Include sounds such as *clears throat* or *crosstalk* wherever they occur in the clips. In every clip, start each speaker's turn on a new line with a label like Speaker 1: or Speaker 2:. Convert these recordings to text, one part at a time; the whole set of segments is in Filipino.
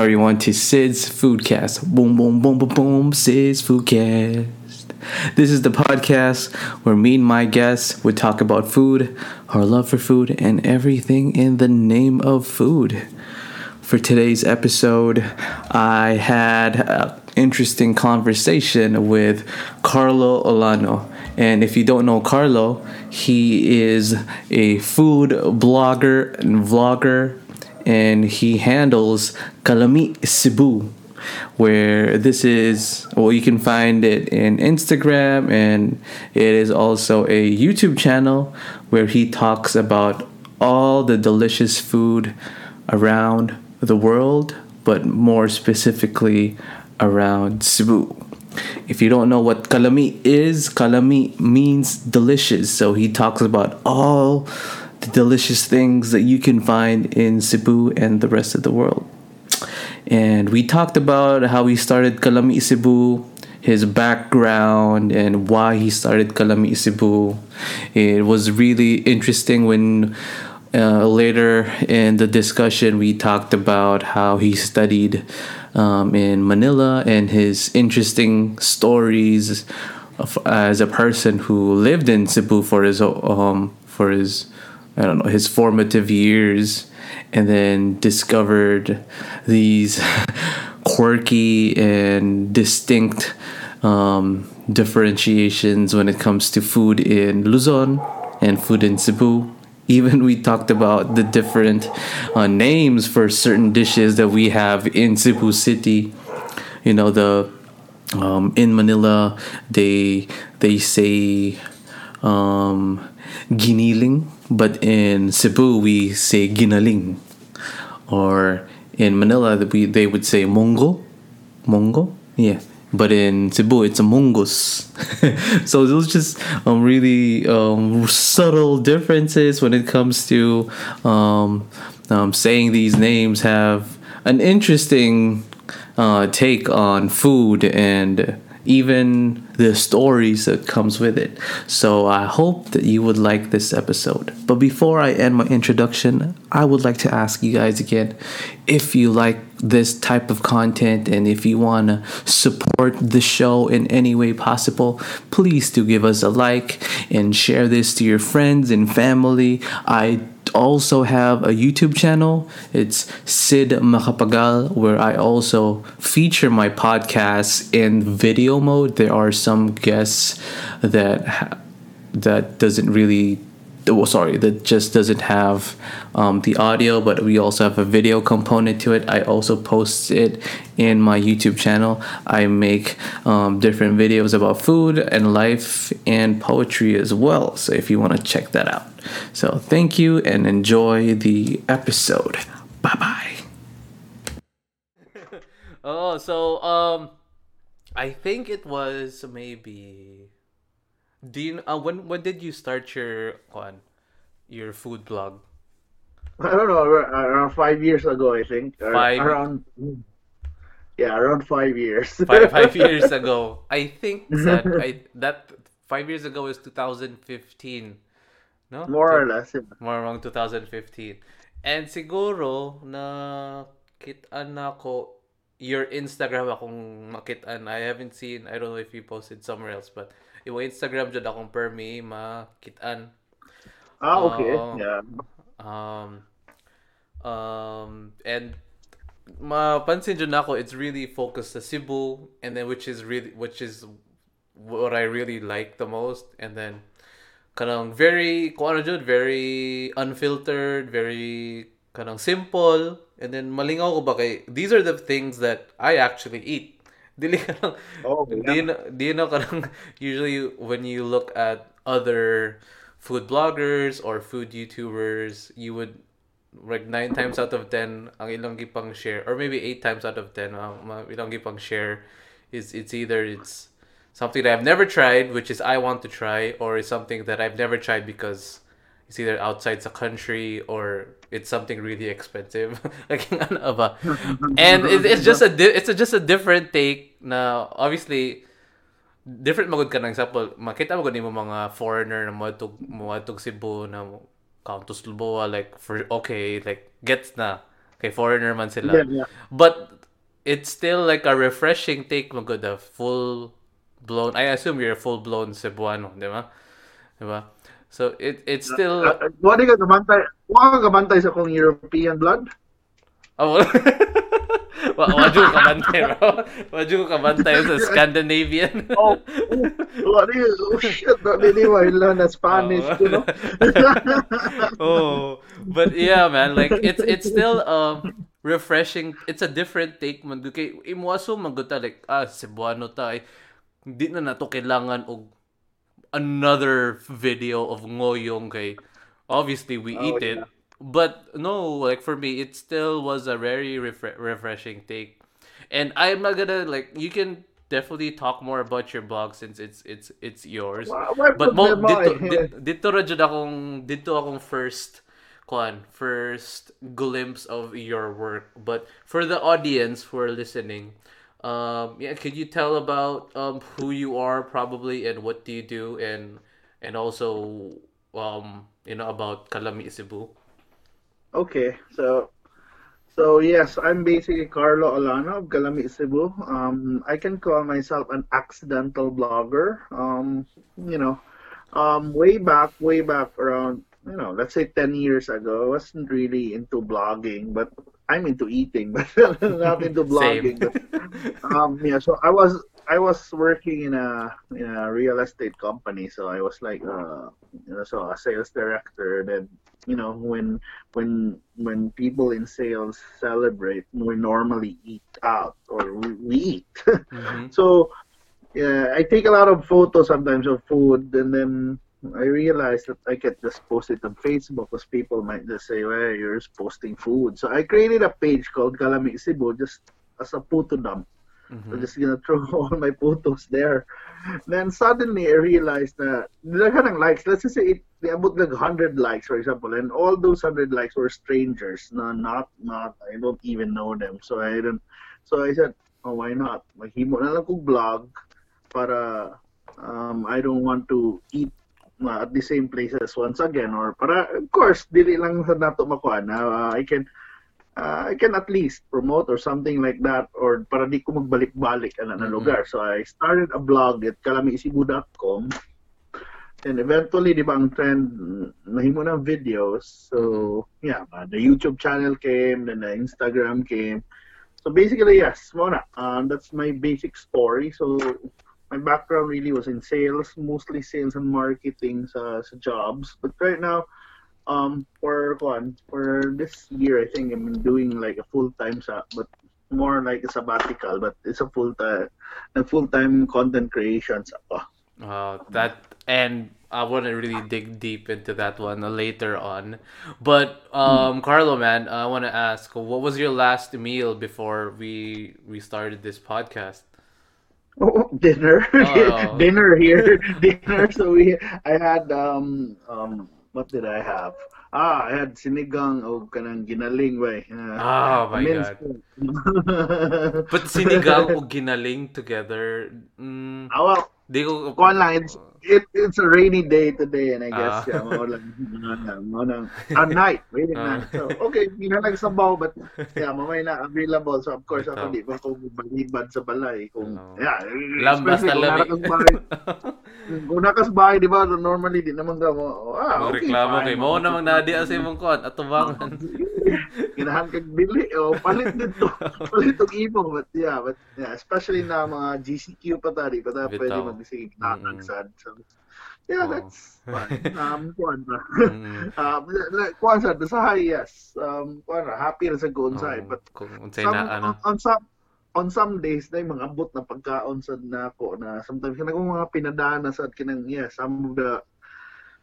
Speaker 1: everyone to Sid's Foodcast. Boom, boom, boom, boom, boom. Sid's Foodcast. This is the podcast where me and my guests would talk about food, our love for food, and everything in the name of food. For today's episode, I had an interesting conversation with Carlo Olano. And if you don't know Carlo, he is a food blogger and vlogger and he handles Kalami Cebu, where this is well, you can find it in Instagram, and it is also a YouTube channel where he talks about all the delicious food around the world, but more specifically around Cebu. If you don't know what kalami is, kalami means delicious. So he talks about all the delicious things that you can find in Cebu and the rest of the world. And we talked about how he started Kalami Cebu, his background, and why he started Kalami Cebu. It was really interesting when uh, later in the discussion we talked about how he studied um, in Manila and his interesting stories of, as a person who lived in Cebu for his um, for his I don't know his formative years, and then discovered these *laughs* quirky and distinct um, differentiations when it comes to food in Luzon and food in Cebu. Even we talked about the different uh, names for certain dishes that we have in Cebu City. You know the um, in Manila they they say um, giniling, but in Cebu we say ginaling, or in Manila we they would say mongo, mongo, yeah. But in Cebu it's a mongus. *laughs* so those just um, really um, subtle differences when it comes to um, um, saying these names have an interesting uh, take on food and even the stories that comes with it. So I hope that you would like this episode. But before I end my introduction, I would like to ask you guys again if you like this type of content and if you want to support the show in any way possible, please do give us a like and share this to your friends and family. I also have a YouTube channel. It's Sid Makapagal, where I also feature my podcasts in video mode. There are some guests that that doesn't really well, sorry, that just doesn't have um, the audio, but we also have a video component to it. I also post it in my YouTube channel. I make um, different videos about food and life and poetry as well. So if you want to check that out. So thank you and enjoy the episode. Bye bye. *laughs* oh, so um, I think it was maybe do you uh, when when did you start your on your food blog?
Speaker 2: I don't know, around five years ago, I think. Five. Around. Yeah, around five years.
Speaker 1: five five *laughs* years ago, I think that *laughs* I that five years ago is 2015. No?
Speaker 2: More or less. Yeah.
Speaker 1: More around 2015. And siguro na kitaan na ako your Instagram akong makitaan. I haven't seen, I don't know if you posted somewhere else, but yung Instagram jud akong permi makitaan.
Speaker 2: Ah, okay. Uh, yeah.
Speaker 1: Um um and mapansin jud ako it's really focused sa Cebu and then which is really which is what I really like the most and then kanang very kung jud very unfiltered very kanang simple and then malingaw ko ba kay these are the things that I actually eat *laughs* dili ka lang oh, yeah. di na ka lang *laughs* usually when you look at other food bloggers or food YouTubers you would like nine times out of ten ang ilang gipang share or maybe eight times out of ten ang ilang gipang share is it's either it's something that I've never tried which is I want to try or it's something that I've never tried because it's either outside the country or it's something really expensive. *laughs* like? *laughs* And it's just a it's a, just a different take Now obviously different magud ka ng example makita mo gani mo mga foreigner na moadtog moadtog Cebu na Countess Luboa like for okay like gets na Kay foreigner man sila. Yeah, yeah. But it's still like a refreshing take mo good a full blown I assume you're full blown Cebuano, di ba? Di ba? So it it's still uh,
Speaker 2: uh, Wala ka gamantay, wala ka gamantay sa kung European blood?
Speaker 1: Oh. *laughs* Waju ka bantay, bro. Waju ka bantay sa *laughs* Scandinavian.
Speaker 2: oh, what is, oh shit, naniniway lang na Spanish, oh. you know? *laughs*
Speaker 1: oh, but yeah, man, like, it's it's still um, refreshing. It's a different take man. Kay imwaso maguta, like, ah, Cebuano ta, hindi na nato kailangan og another video of ngoyong kay obviously we oh, eat yeah. it but no, like for me, it still was a very refre- refreshing take. And I'm not gonna like you can definitely talk more about your blog since it's it's it's yours. But mo dito, dito, dito ra jud akong dito akong first kwan first glimpse of your work. But for the audience who are listening, um yeah, could you tell about um who you are probably and what do you do and and also um you know about Kalami Cebu?
Speaker 2: Okay, so so yes, I'm basically Carlo Alano of Galami Cebu. Um, I can call myself an accidental blogger. Um, you know, um, way back, way back around, you know, let's say ten years ago, I wasn't really into blogging, but I'm into eating, *laughs* but not into blogging. but, um, yeah, so I was I was working in a in a real estate company, so I was like, uh, you know, so a sales director. Then you know when when when people in sales celebrate we normally eat out or we, we eat *laughs* mm-hmm. so yeah i take a lot of photos sometimes of food and then i realized that i could just post it on facebook because people might just say well you're just posting food so i created a page called Kalami Cebu just as a photo dump Mm-hmm. I'm just gonna *laughs* throw all my photos there. Then suddenly I realized that of likes, let's just say it they about like hundred likes, for example, and all those hundred likes were strangers. No, not not I don't even know them. So I didn't so I said, Oh why not? Maghimo na lang kong blog para um, I don't want to eat uh, at the same places once again or para of course dili lang sa nato makuha na uh, I can uh, I can at least promote or something like that or para di ko magbalik-balik ano na mm-hmm. lugar. So I started a blog at kalamiisibu.com and eventually di ba ang trend nahimo ng videos. So yeah, uh, the YouTube channel came, then the Instagram came. So basically yes, muna. Um, that's my basic story. So my background really was in sales, mostly sales and marketing sa, sa jobs. But right now, um for one for this year I think I'm doing like a full time sa but more like a sabbatical but it's a full time a full time content creation sa
Speaker 1: ako. Uh, that and I want to really dig deep into that one later on. But um, hmm. Carlo, man, I want to ask, what was your last meal before we we started this podcast?
Speaker 2: Oh, *laughs* dinner, oh. *laughs* dinner here, *laughs* dinner. So we, I had um um what did I have? Ah, I had sinigang o kanang ginaling way.
Speaker 1: Uh, oh my god. But sinigang o ginaling together. Mm,
Speaker 2: ah, well, di ko kuan lang it's it, it's a rainy day today and I guess uh, yeah, mo lang mo a night, rainy uh, night. So okay, ginalang sabaw but yeah, mamay na available. So of course ako di pa ko balibad sa balay kung uh, yeah,
Speaker 1: lambas na labi.
Speaker 2: Kung nakas *laughs* bahay, di ba, normally di naman ka mo, ah,
Speaker 1: okay, reklamo kay mo namang nadi sa imong kon atubangan. *laughs*
Speaker 2: Ginahan kag bili o palit dito. *laughs* palit og imo but yeah, but yeah, especially na mga GCQ pa tari, pa ta pwede magsige mm-hmm. sad. So yeah, oh. that's fun. *laughs* Um, kuan ba? Um, kuan sa sa yes. Um, kuan happy na sa kuan oh, but
Speaker 1: kung unsay na ano.
Speaker 2: On, on some on some days na mga abot na pagkaon sa nako na sometimes kana mga pinadana sa kinang yeah some of the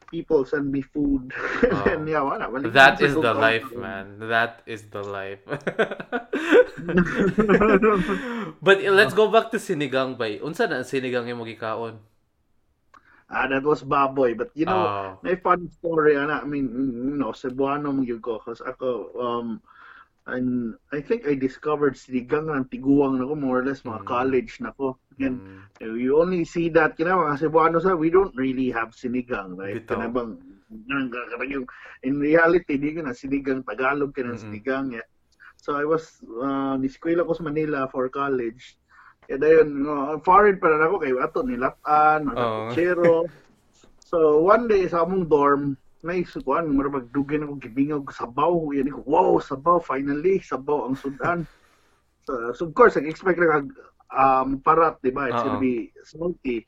Speaker 2: people send me food oh. *laughs* and yeah wala, wala
Speaker 1: that is the life man that is the life *laughs* but let's go back to sinigang bay unsa na sinigang imong gikaon
Speaker 2: Ah, that was baboy. But you know, oh. may fun story. Ana, I mean, you know, Cebuano mo ko. Kasi ako, um, and I think I discovered sinigang ng tiguang na ko more or less mga mm. college na ko. And mm. you only see that kina mga Cebuano sa we don't really have sinigang, right? Kana bang yung in reality di na sinigang Tagalog kana mm-hmm. sinigang yeah. So I was uh, niskwela ko sa Manila for college. Kaya dayon, no, foreign pa na ako kay ato nilatan,
Speaker 1: Oo.
Speaker 2: ano, *laughs* So one day sa among dorm, may sukuan, marabag dugay na akong gibingog sabaw. Yan ko, wow, sabaw, finally, sabaw ang sudan. So, *laughs* so of course, nag-expect na um, parat, di ba? It's
Speaker 1: Oo.
Speaker 2: gonna be salty.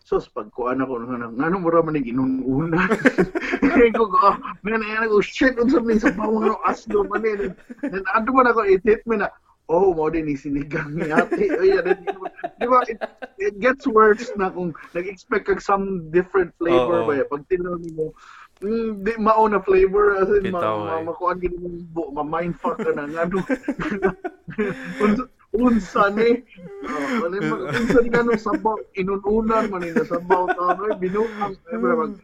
Speaker 2: So, sa pagkuhan ako, nang ano mo raman yung inununa. *laughs* Kaya ko, oh, man, ayan ako, shit, unsa man sa bawang ano, aslo man eh. And ano man ako, it hit me na, oh, mo din ni sinigang ni ate. Oh, yeah, then, di ba, it, it gets worse na kung nag-expect kag some different flavor ba. Pag tinanong mo, mm, di mao na flavor as in ma,
Speaker 1: Bitaw,
Speaker 2: ma,
Speaker 1: eh.
Speaker 2: makuan gid mo ma mindfuck ka na nga ano *laughs* unsa ni *laughs* oh, ano unsa ni nga nung sabaw inununan man ni sabaw ta no binuang eh, mag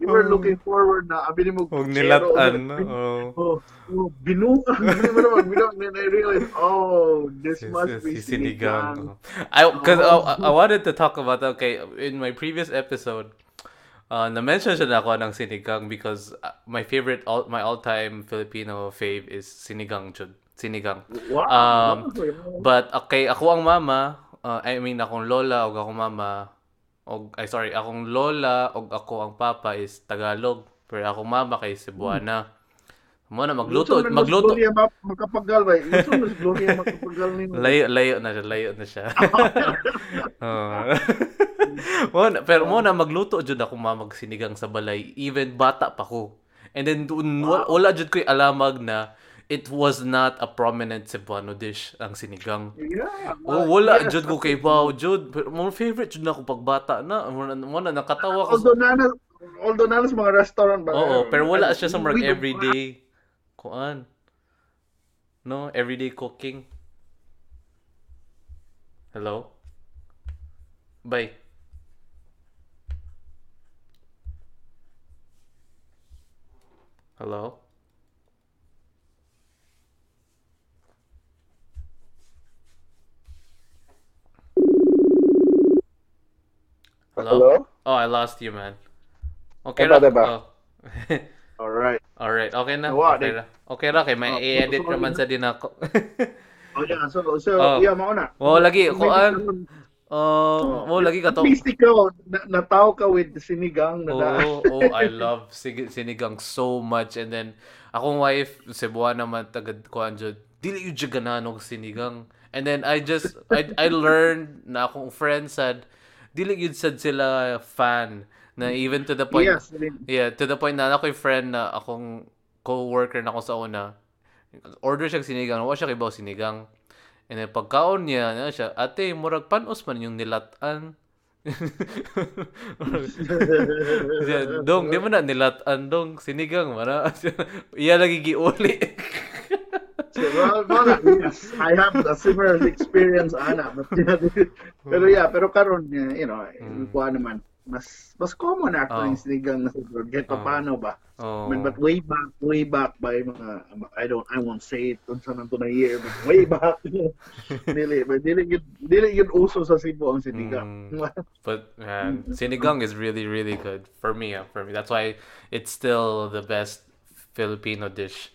Speaker 2: you were looking forward na abi ni mo kutsero,
Speaker 1: nilatan, no?
Speaker 2: bin-
Speaker 1: Oo.
Speaker 2: Oh, oh, ano mo naman binuang then I realized oh this must be
Speaker 1: si
Speaker 2: sinigang
Speaker 1: I
Speaker 2: Oh.
Speaker 1: I, I wanted to talk about okay in my previous episode. Uh, na-mention siya na ako ng sinigang because uh, my favorite all my all-time Filipino fave is sinigang jud. Sinigang.
Speaker 2: wow
Speaker 1: Um. But okay, ako ang mama, uh, I mean akong lola o akong mama og ay sorry, akong lola og ako ang papa is Tagalog, pero akong mama kay Cebuana. Mo na magluto,
Speaker 2: mas
Speaker 1: magluto.
Speaker 2: Gloria ma- makapagal ba na mas Gloria makapagal ni *laughs*
Speaker 1: Layo, layo na siya, layo na siya. Oo. mo na, pero mo na magluto jud ako mamag sinigang sa balay, even bata pa ko. And then wala, wala jud ko'y alamag na it was not a prominent Cebuano dish ang sinigang.
Speaker 2: yeah
Speaker 1: Oh, wala
Speaker 2: yes.
Speaker 1: jud ko kay Bao jud. Pero mo favorite jud na ako pag bata na. Mo na, nakatawa ko.
Speaker 2: although na although na sa mga restaurant ba
Speaker 1: Oo, pero wala siya sa
Speaker 2: don't-
Speaker 1: everyday. Kuan. No, everyday cooking. Hello? Bye. Hello?
Speaker 2: Hello?
Speaker 1: Oh, I lost you, man. Okay
Speaker 2: Diba,
Speaker 1: ra.
Speaker 2: diba?
Speaker 1: Oh. *laughs*
Speaker 2: All right.
Speaker 1: Alright, okay na.
Speaker 2: Wa,
Speaker 1: Okay ra. Okay ra kay may
Speaker 2: Oh,
Speaker 1: i-edit
Speaker 2: sorry
Speaker 1: naman
Speaker 2: na.
Speaker 1: sa din ako. *laughs*
Speaker 2: Oh, yeah. So, so
Speaker 1: Oh.
Speaker 2: yeah, mauna.
Speaker 1: Oo, lagi, kuan.
Speaker 2: karon-
Speaker 1: Oh, oh lagi ka to.
Speaker 2: least ikaw, na, nataw ka with sinigang na.
Speaker 1: Oh, oh, I love sinigang so much and then akong wife Cebuana man tagad kuan jud. Dili yun jud gananog sinigang. And then I just I I learned na akong friends said dili yun sad sila fan na even to the point
Speaker 2: Yes.
Speaker 1: Yeah, to the point na ako'y friend na akong co-worker na ako sa una. Order siya sinigang. Wa siya kay baw sinigang. And then pagkaon niya, na siya, ate, murag panos man yung nilatan. *laughs* Dong, di mo na nilatan, dong, sinigang, mana. *laughs* Iya lagi giuli. *laughs*
Speaker 2: well, well, yes, I have a similar experience, ana. *laughs* But, pero yeah, pero karon you know,
Speaker 1: Mm.
Speaker 2: kuha naman, mas mas common actually
Speaker 1: Oh.
Speaker 2: sinigang na siguro. Get
Speaker 1: Oh.
Speaker 2: paano ba?
Speaker 1: oh.
Speaker 2: I mean, but way back, way back by mga, I don't, I won't say it kung saan to na year, but way back, *laughs* dili, but dili yun, dili yun uso sa Cebu ang sinigang.
Speaker 1: But man, *laughs* sinigang is really, really good for me. ah, For me, that's why it's still the best Filipino dish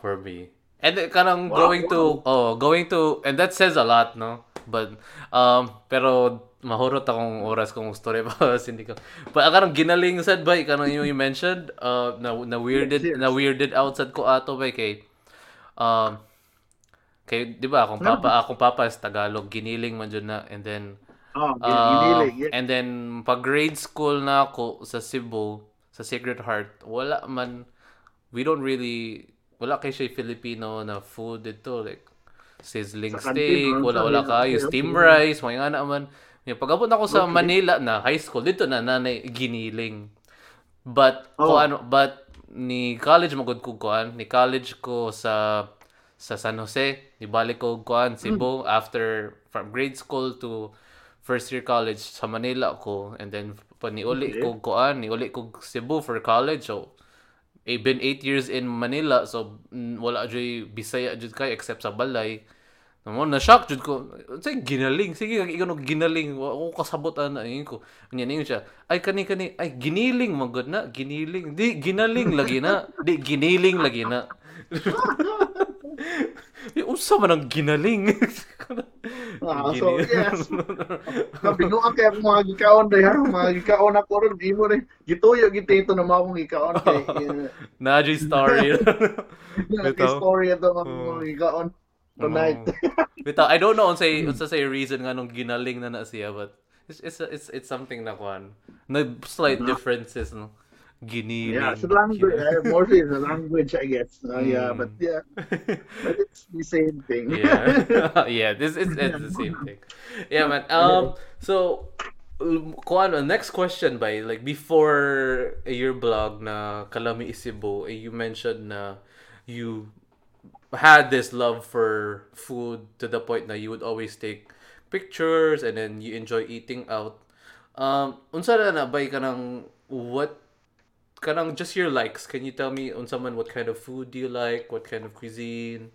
Speaker 1: for me. And then, kanang
Speaker 2: Wow,
Speaker 1: going to oh going to and that says a lot, no? But um pero mahurot akong oras kung story pa sinigang. But ang kanang ginaling sad ba kanang yung you mentioned uh na na weirded
Speaker 2: Yes, yes.
Speaker 1: na weirded out sad ko ato ba kay um kay di ba akong
Speaker 2: No.
Speaker 1: papa akong papa is Tagalog giniling man jud na and then
Speaker 2: Oh,
Speaker 1: Uh,
Speaker 2: giniling. Yeah.
Speaker 1: and then pag grade school na ako sa Cebu, sa Sacred Heart, wala man we don't really wala kay siya Filipino na food dito like sizzling
Speaker 2: Sa
Speaker 1: steak,
Speaker 2: kantin,
Speaker 1: wala wala kayo steam rice, mga nga naman. Yung pag-abot ako sa
Speaker 2: Okay.
Speaker 1: Manila na high school dito na nanay giniling. But
Speaker 2: Oh.
Speaker 1: ko ano but ni college magud ko kuan, ni college ko sa sa San Jose, ni balik ko kuan Cebu after from grade school to first year college sa Manila ko and then pa niuli
Speaker 2: Okay.
Speaker 1: ko kuan, niuli ko Cebu for college. So eh, been 8 years in Manila so mm, wala jud Bisaya jud kay except sa balay. Namo na shock jud ko. Say ginaling, sige ikaw no ginaling. Wa ko kasabot ana yun ko. Nya niyo siya. Ay kani kani ay giniling man gud na, giniling. Di ginaling lagi na. Di giniling lagi na. *laughs* Yung unsa man ang ginaling.
Speaker 2: Ah, so yes. Kabingo ang kaya mga gikaon day ha, mga gikaon ako ron di mo rin gituyo gitito na mga gikaon kay uh,
Speaker 1: Naji story. *laughs*
Speaker 2: Bitaw. story ito mga
Speaker 1: Oh.
Speaker 2: gikaon tonight.
Speaker 1: Bitaw, I don't know unsay unsa say reason nga nung ginaling na na siya but it's it's it's, it's something na kwan. Na slight differences no. Giniling.
Speaker 2: Yeah, it's a language. Uh, mostly a language, I guess. Uh, yeah,
Speaker 1: Mm.
Speaker 2: but yeah, but it's the same thing.
Speaker 1: yeah. *laughs* yeah, this is it's the same thing. Yeah, man. Um so um, kuan next question by like before your blog na Kalami Isibo, eh, you mentioned na you had this love for food to the point that you would always take pictures and then you enjoy eating out. Um unsa na bay kanang what kanang just your likes. Can you tell me unsa man what kind of food do you like? What kind of cuisine?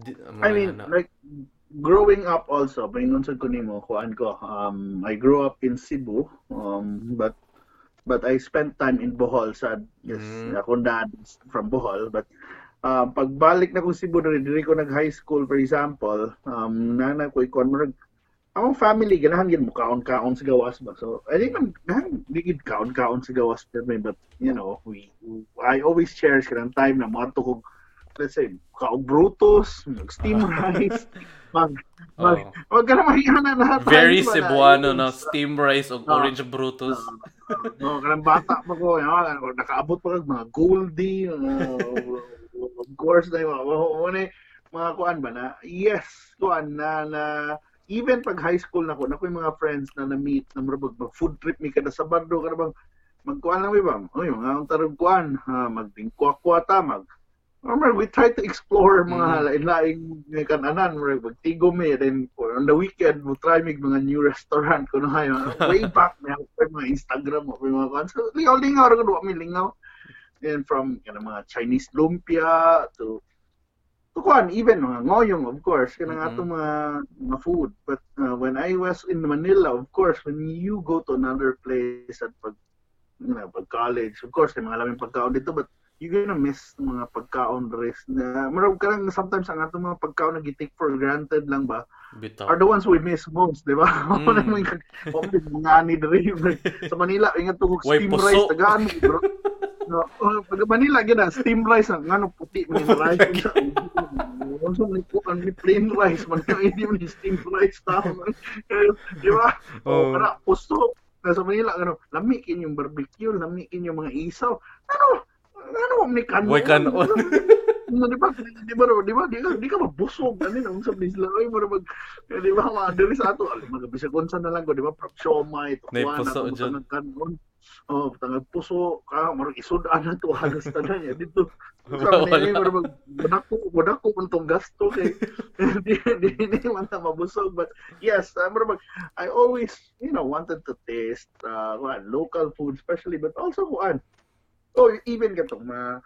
Speaker 1: Di,
Speaker 2: I
Speaker 1: mga
Speaker 2: mean,
Speaker 1: na-
Speaker 2: like growing up also, paingon sa kunimo, kuan ko. Um, I grew up in Cebu, um, but but I spent time in Bohol sa yes,
Speaker 1: Mm.
Speaker 2: akong dad from Bohol, but um, pagbalik na ko Cebu diri diri ko nag high school for example, um, nana ko ikon ang family ganahan gid mo kaon-kaon sa gawas ba. So, I think man ganahan gid kaon-kaon sa gawas pero but you know, we I always cherish kanang time na mo ko let's say kaog brutos, mag steam rice, mag mag
Speaker 1: Oh.
Speaker 2: wag ka na mahihanan na
Speaker 1: Very. Cebuano no, steam rice o
Speaker 2: Ah.
Speaker 1: orange brutus.
Speaker 2: No, kanang bata pa ko, yan, nakaabot pa kag mga Goldie, mga, of course na yung mga, mga kuan ba na, yes, kuan na, na, even pag high school na ko, na ko yung mga friends na na-meet, na marabag, mag food trip mi kada sa bando, kada bang, magkuan lang mi bang, oy, mga ang tarong kuan, ha, magdingkwa-kwa ta, mag, Remember, we try to explore mga
Speaker 1: Mhm.
Speaker 2: lain-laing nga kananan, mga magtigo mi, then on the weekend, we try mig mga new restaurant, kuno hayo, *laughs* way back, may ako pa mga Instagram mo, mga kuan, so lingaw-lingaw, rin ko lingaw, and from kana mga Chinese lumpia to kuan even mga ngoyong of course kana nga
Speaker 1: Mhm.
Speaker 2: ato mga mga food but uh, when I was in Manila of course when you go to another place at pag you know, pag college of course kay mga lamang pagkaon dito but you're gonna miss mga pagkaon res na marag ka lang sometimes ang ato mga pagkaon na take for granted lang ba
Speaker 1: Bitaw.
Speaker 2: are the ones we miss most, di ba?
Speaker 1: Mm. *laughs*
Speaker 2: Ano mga ani diri *laughs* sa Manila, ingat
Speaker 1: Way
Speaker 2: steam rice tagaan. *laughs* No, oh, pag Manila gina steam rice ang ngano puti man yung *laughs* rice. Also ni ko ang plain rice man yung hindi mo ni steam rice ta. Di ba?
Speaker 1: Oh.
Speaker 2: Oh, para puso na sa Manila ano, lami kin yung barbecue, lami kin yung mga isaw. Ano? Ano ni kanon?
Speaker 1: Way kanon.
Speaker 2: No, di ba? Di ba? Di ba? Di ka, di ka mabusog. Ano na, sa bisla. Ay, mo mag, eh, di ba? Mga diri sa ato. Alam, mga bisagon sa na lang ko. Di ba? Prop siomay.
Speaker 1: May
Speaker 2: tukuan,
Speaker 1: puso
Speaker 2: ako,
Speaker 1: dyan.
Speaker 2: kanon. Oh, tangag puso. Ka, marag isudan na to. Halos na niya. Dito. Sa kanila, marag mag, budako man tong gasto. Kay, *laughs* di, di, di, man na mabusog. But, yes, uh, I always, you know, wanted to taste uh, kuan, local food, especially, but also, kuan, Oh, even katong mga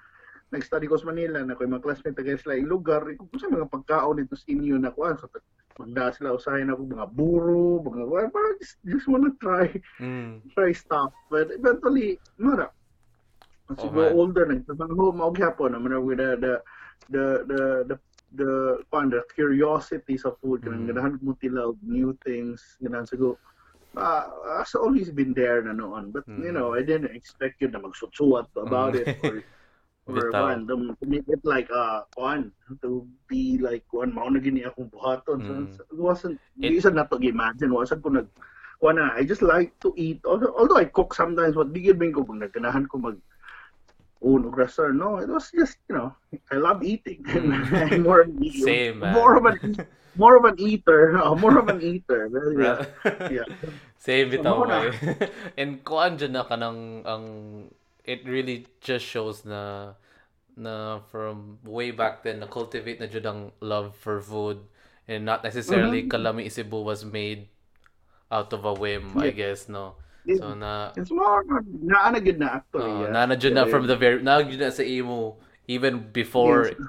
Speaker 2: nag-study ko sa Manila na ko'y mga classmate taga yung lugar, kung sa mga pagkaon dito sa inyo na kuan, so magda sila usahin ako mga buro, mga parang just, just wanna try
Speaker 1: Mm.
Speaker 2: try stuff. But eventually, mara. As you
Speaker 1: Oh,
Speaker 2: go older, nagtatango mo og hapon, naman with the the the the the the kuan, the curiosities of food, kanang
Speaker 1: Mm.
Speaker 2: ganahan mo tilaw new things, ganahan siguro uh, has always been there na noon. But, you
Speaker 1: Mm.
Speaker 2: know, I didn't expect you na magsutsuat about
Speaker 1: Mm.
Speaker 2: it or, *laughs* or
Speaker 1: Bitaw.
Speaker 2: one, to, to make it like, uh, one, to be like, one, mao na gini akong buhaton. So,
Speaker 1: Mm.
Speaker 2: it wasn't,
Speaker 1: It-
Speaker 2: isa na to imagine, wasn't ko nag, one, I just like to eat, although, although I cook sometimes, what di gid ko kung nagkanahan ko mag, uno restaurant. No, it was just, you know, I love eating. *laughs* I'm more, of an
Speaker 1: Same, man.
Speaker 2: more of an, more of an eater. *laughs* Oh, more of an eater. *laughs* Well, yeah. yeah.
Speaker 1: Same bitaw kay. And kuan dyan na kanang ang it really just shows na na from way back then na cultivate na jud ang love for food and not necessarily
Speaker 2: Mhm.
Speaker 1: Kalami Cebu was made out of a whim, I guess, no.
Speaker 2: It-
Speaker 1: So na
Speaker 2: It's more, na gid na actually.
Speaker 1: uh,
Speaker 2: yeah.
Speaker 1: na na jud na
Speaker 2: Yeah,
Speaker 1: from the very na jud na sa imo even before pre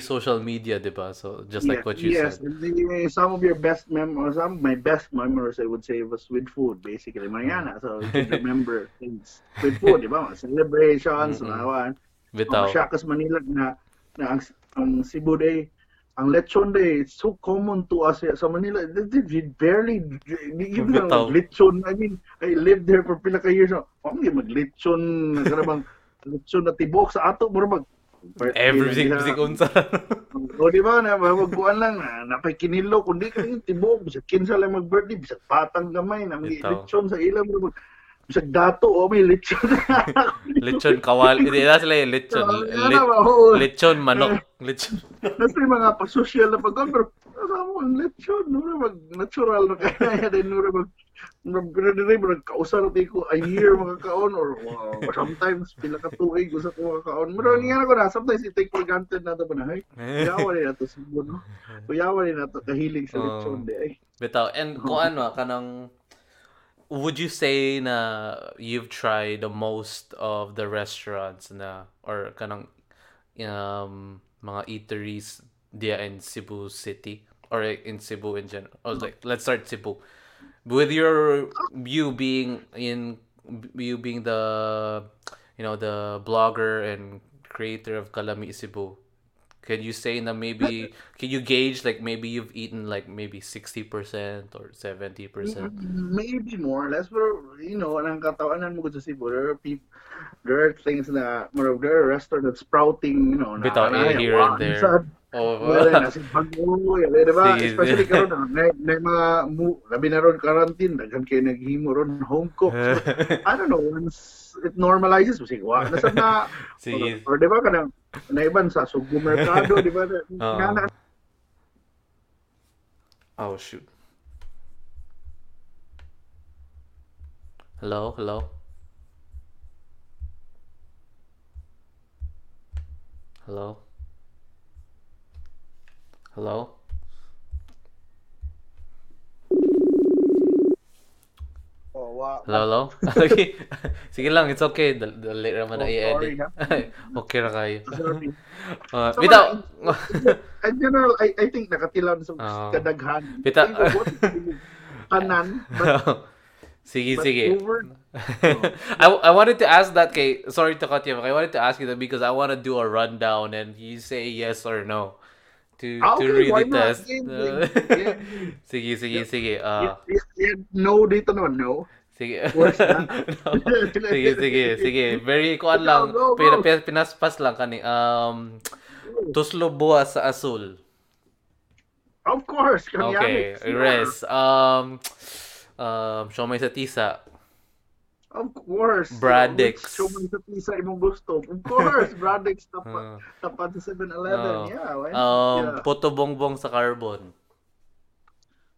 Speaker 1: social media, 'di ba? So just like
Speaker 2: Yeah,
Speaker 1: what you
Speaker 2: yes,
Speaker 1: said.
Speaker 2: the- some of your best memories, some of my best memories, I would say, was with food, basically. Mariana, so you can *laughs* remember things with food, di ba? Celebrations, mm-hmm.
Speaker 1: Bitaw.
Speaker 2: Siya kas Manila na, na ang, ang Cebu Day, ang lechon day, it's so common to us sa Manila. They barely, even
Speaker 1: Bitaw.
Speaker 2: ang lechon, I mean, I lived there for pila ka years. Oh, may mag-lechon, *laughs* karabang lechon na tibok sa ato, mura mag,
Speaker 1: Everything
Speaker 2: Yeah.
Speaker 1: bisig unsa. *laughs*
Speaker 2: O di ba na magkuan lang na napakinilo kundi kay tibok bisag kinsa lang mag-birthday bisag patang gamay na may
Speaker 1: Ito.
Speaker 2: lechon sa ilang bro. bisag dato o may lechon. *laughs*
Speaker 1: lechon kawal. Hindi na sila yung lechon. Lechon manok. Lechon. *laughs*
Speaker 2: Nasa yung mga pa-social na pagkaon pero kasama mo ang lechon nura mag natural na kaya din nura mag mag kausar di ko a year mga kaon or wow, sometimes pila ka tuig usa ko mga kaon. Pero nga ko na sometimes i take for granted na to ba na hay. Kuyawa rin na to siguro no. Kuyawa rin na to kahilig sa lechon di ay.
Speaker 1: Bitaw. And kung ano, kanang would you say na you've tried the most of the restaurants na or kanang um mga eateries there in Cebu City or in Cebu in general? Was like, let's start Cebu. With your you being in you being the you know the blogger and creator of Kalami Cebu, can you say na maybe can you gauge like maybe you've eaten like maybe 60% or 70%?
Speaker 2: Maybe more or less, pero you know, ang katawanan mo ko sa Cebu, there are people, there are things na, there are restaurants that's sprouting, you know, na,
Speaker 1: Bitaw,
Speaker 2: na,
Speaker 1: eh, here and there.
Speaker 2: Sad.
Speaker 1: Oh,
Speaker 2: ba?
Speaker 1: Sige,
Speaker 2: Especially mga mu, labi na ron quarantine, daghan kayo naghimo ron home cook. So, *laughs* I don't know, once it normalizes, sige, wa, nasa na,
Speaker 1: Sige.
Speaker 2: or, di ba naiban sa sugo *laughs* merkado, di ba?
Speaker 1: Oo.
Speaker 2: Nga na,
Speaker 1: oh shoot. Hello, hello. Hello. Hello.
Speaker 2: oh,
Speaker 1: Hello, hello. *laughs* Okay. *laughs* Sige lang, it's okay. Dal dali raman na
Speaker 2: Oh,
Speaker 1: i-edit. *laughs* okay ra kayo.
Speaker 2: sorry.
Speaker 1: Uh,
Speaker 2: So,
Speaker 1: bitaw.
Speaker 2: In general, I, I think nakatilaw sa
Speaker 1: Oo.
Speaker 2: kadaghan.
Speaker 1: Bita-
Speaker 2: Ay, what is it? Kanan, but,
Speaker 1: sige,
Speaker 2: but
Speaker 1: sige.
Speaker 2: over,
Speaker 1: I, I wanted to ask that kay sorry to cut you. I wanted to ask you that because I want to do a rundown and you say yes or no to to
Speaker 2: okay, why
Speaker 1: really
Speaker 2: not?
Speaker 1: test.
Speaker 2: Yeah. *laughs*
Speaker 1: sige, sige, sige.
Speaker 2: yeah,
Speaker 1: Uh,
Speaker 2: yeah, yeah, no dito naman, no.
Speaker 1: sige. *laughs* No. *laughs* sige, sige, sige. Very kuan lang.
Speaker 2: Go, go, go.
Speaker 1: pina- pinaspas lang kani. Um Tuslo buwas sa asul.
Speaker 2: Of course,
Speaker 1: Okay,
Speaker 2: Kanyamik.
Speaker 1: res. Um um siomay sa tisa.
Speaker 2: Of course.
Speaker 1: Bradix.
Speaker 2: Show mo sa pisa imong gusto. Of course, *laughs* Bradix tapat,
Speaker 1: Uh,
Speaker 2: tapat sa 7-Eleven.
Speaker 1: Oh.
Speaker 2: yeah, why not?
Speaker 1: um
Speaker 2: yeah.
Speaker 1: puto bongbong sa carbon.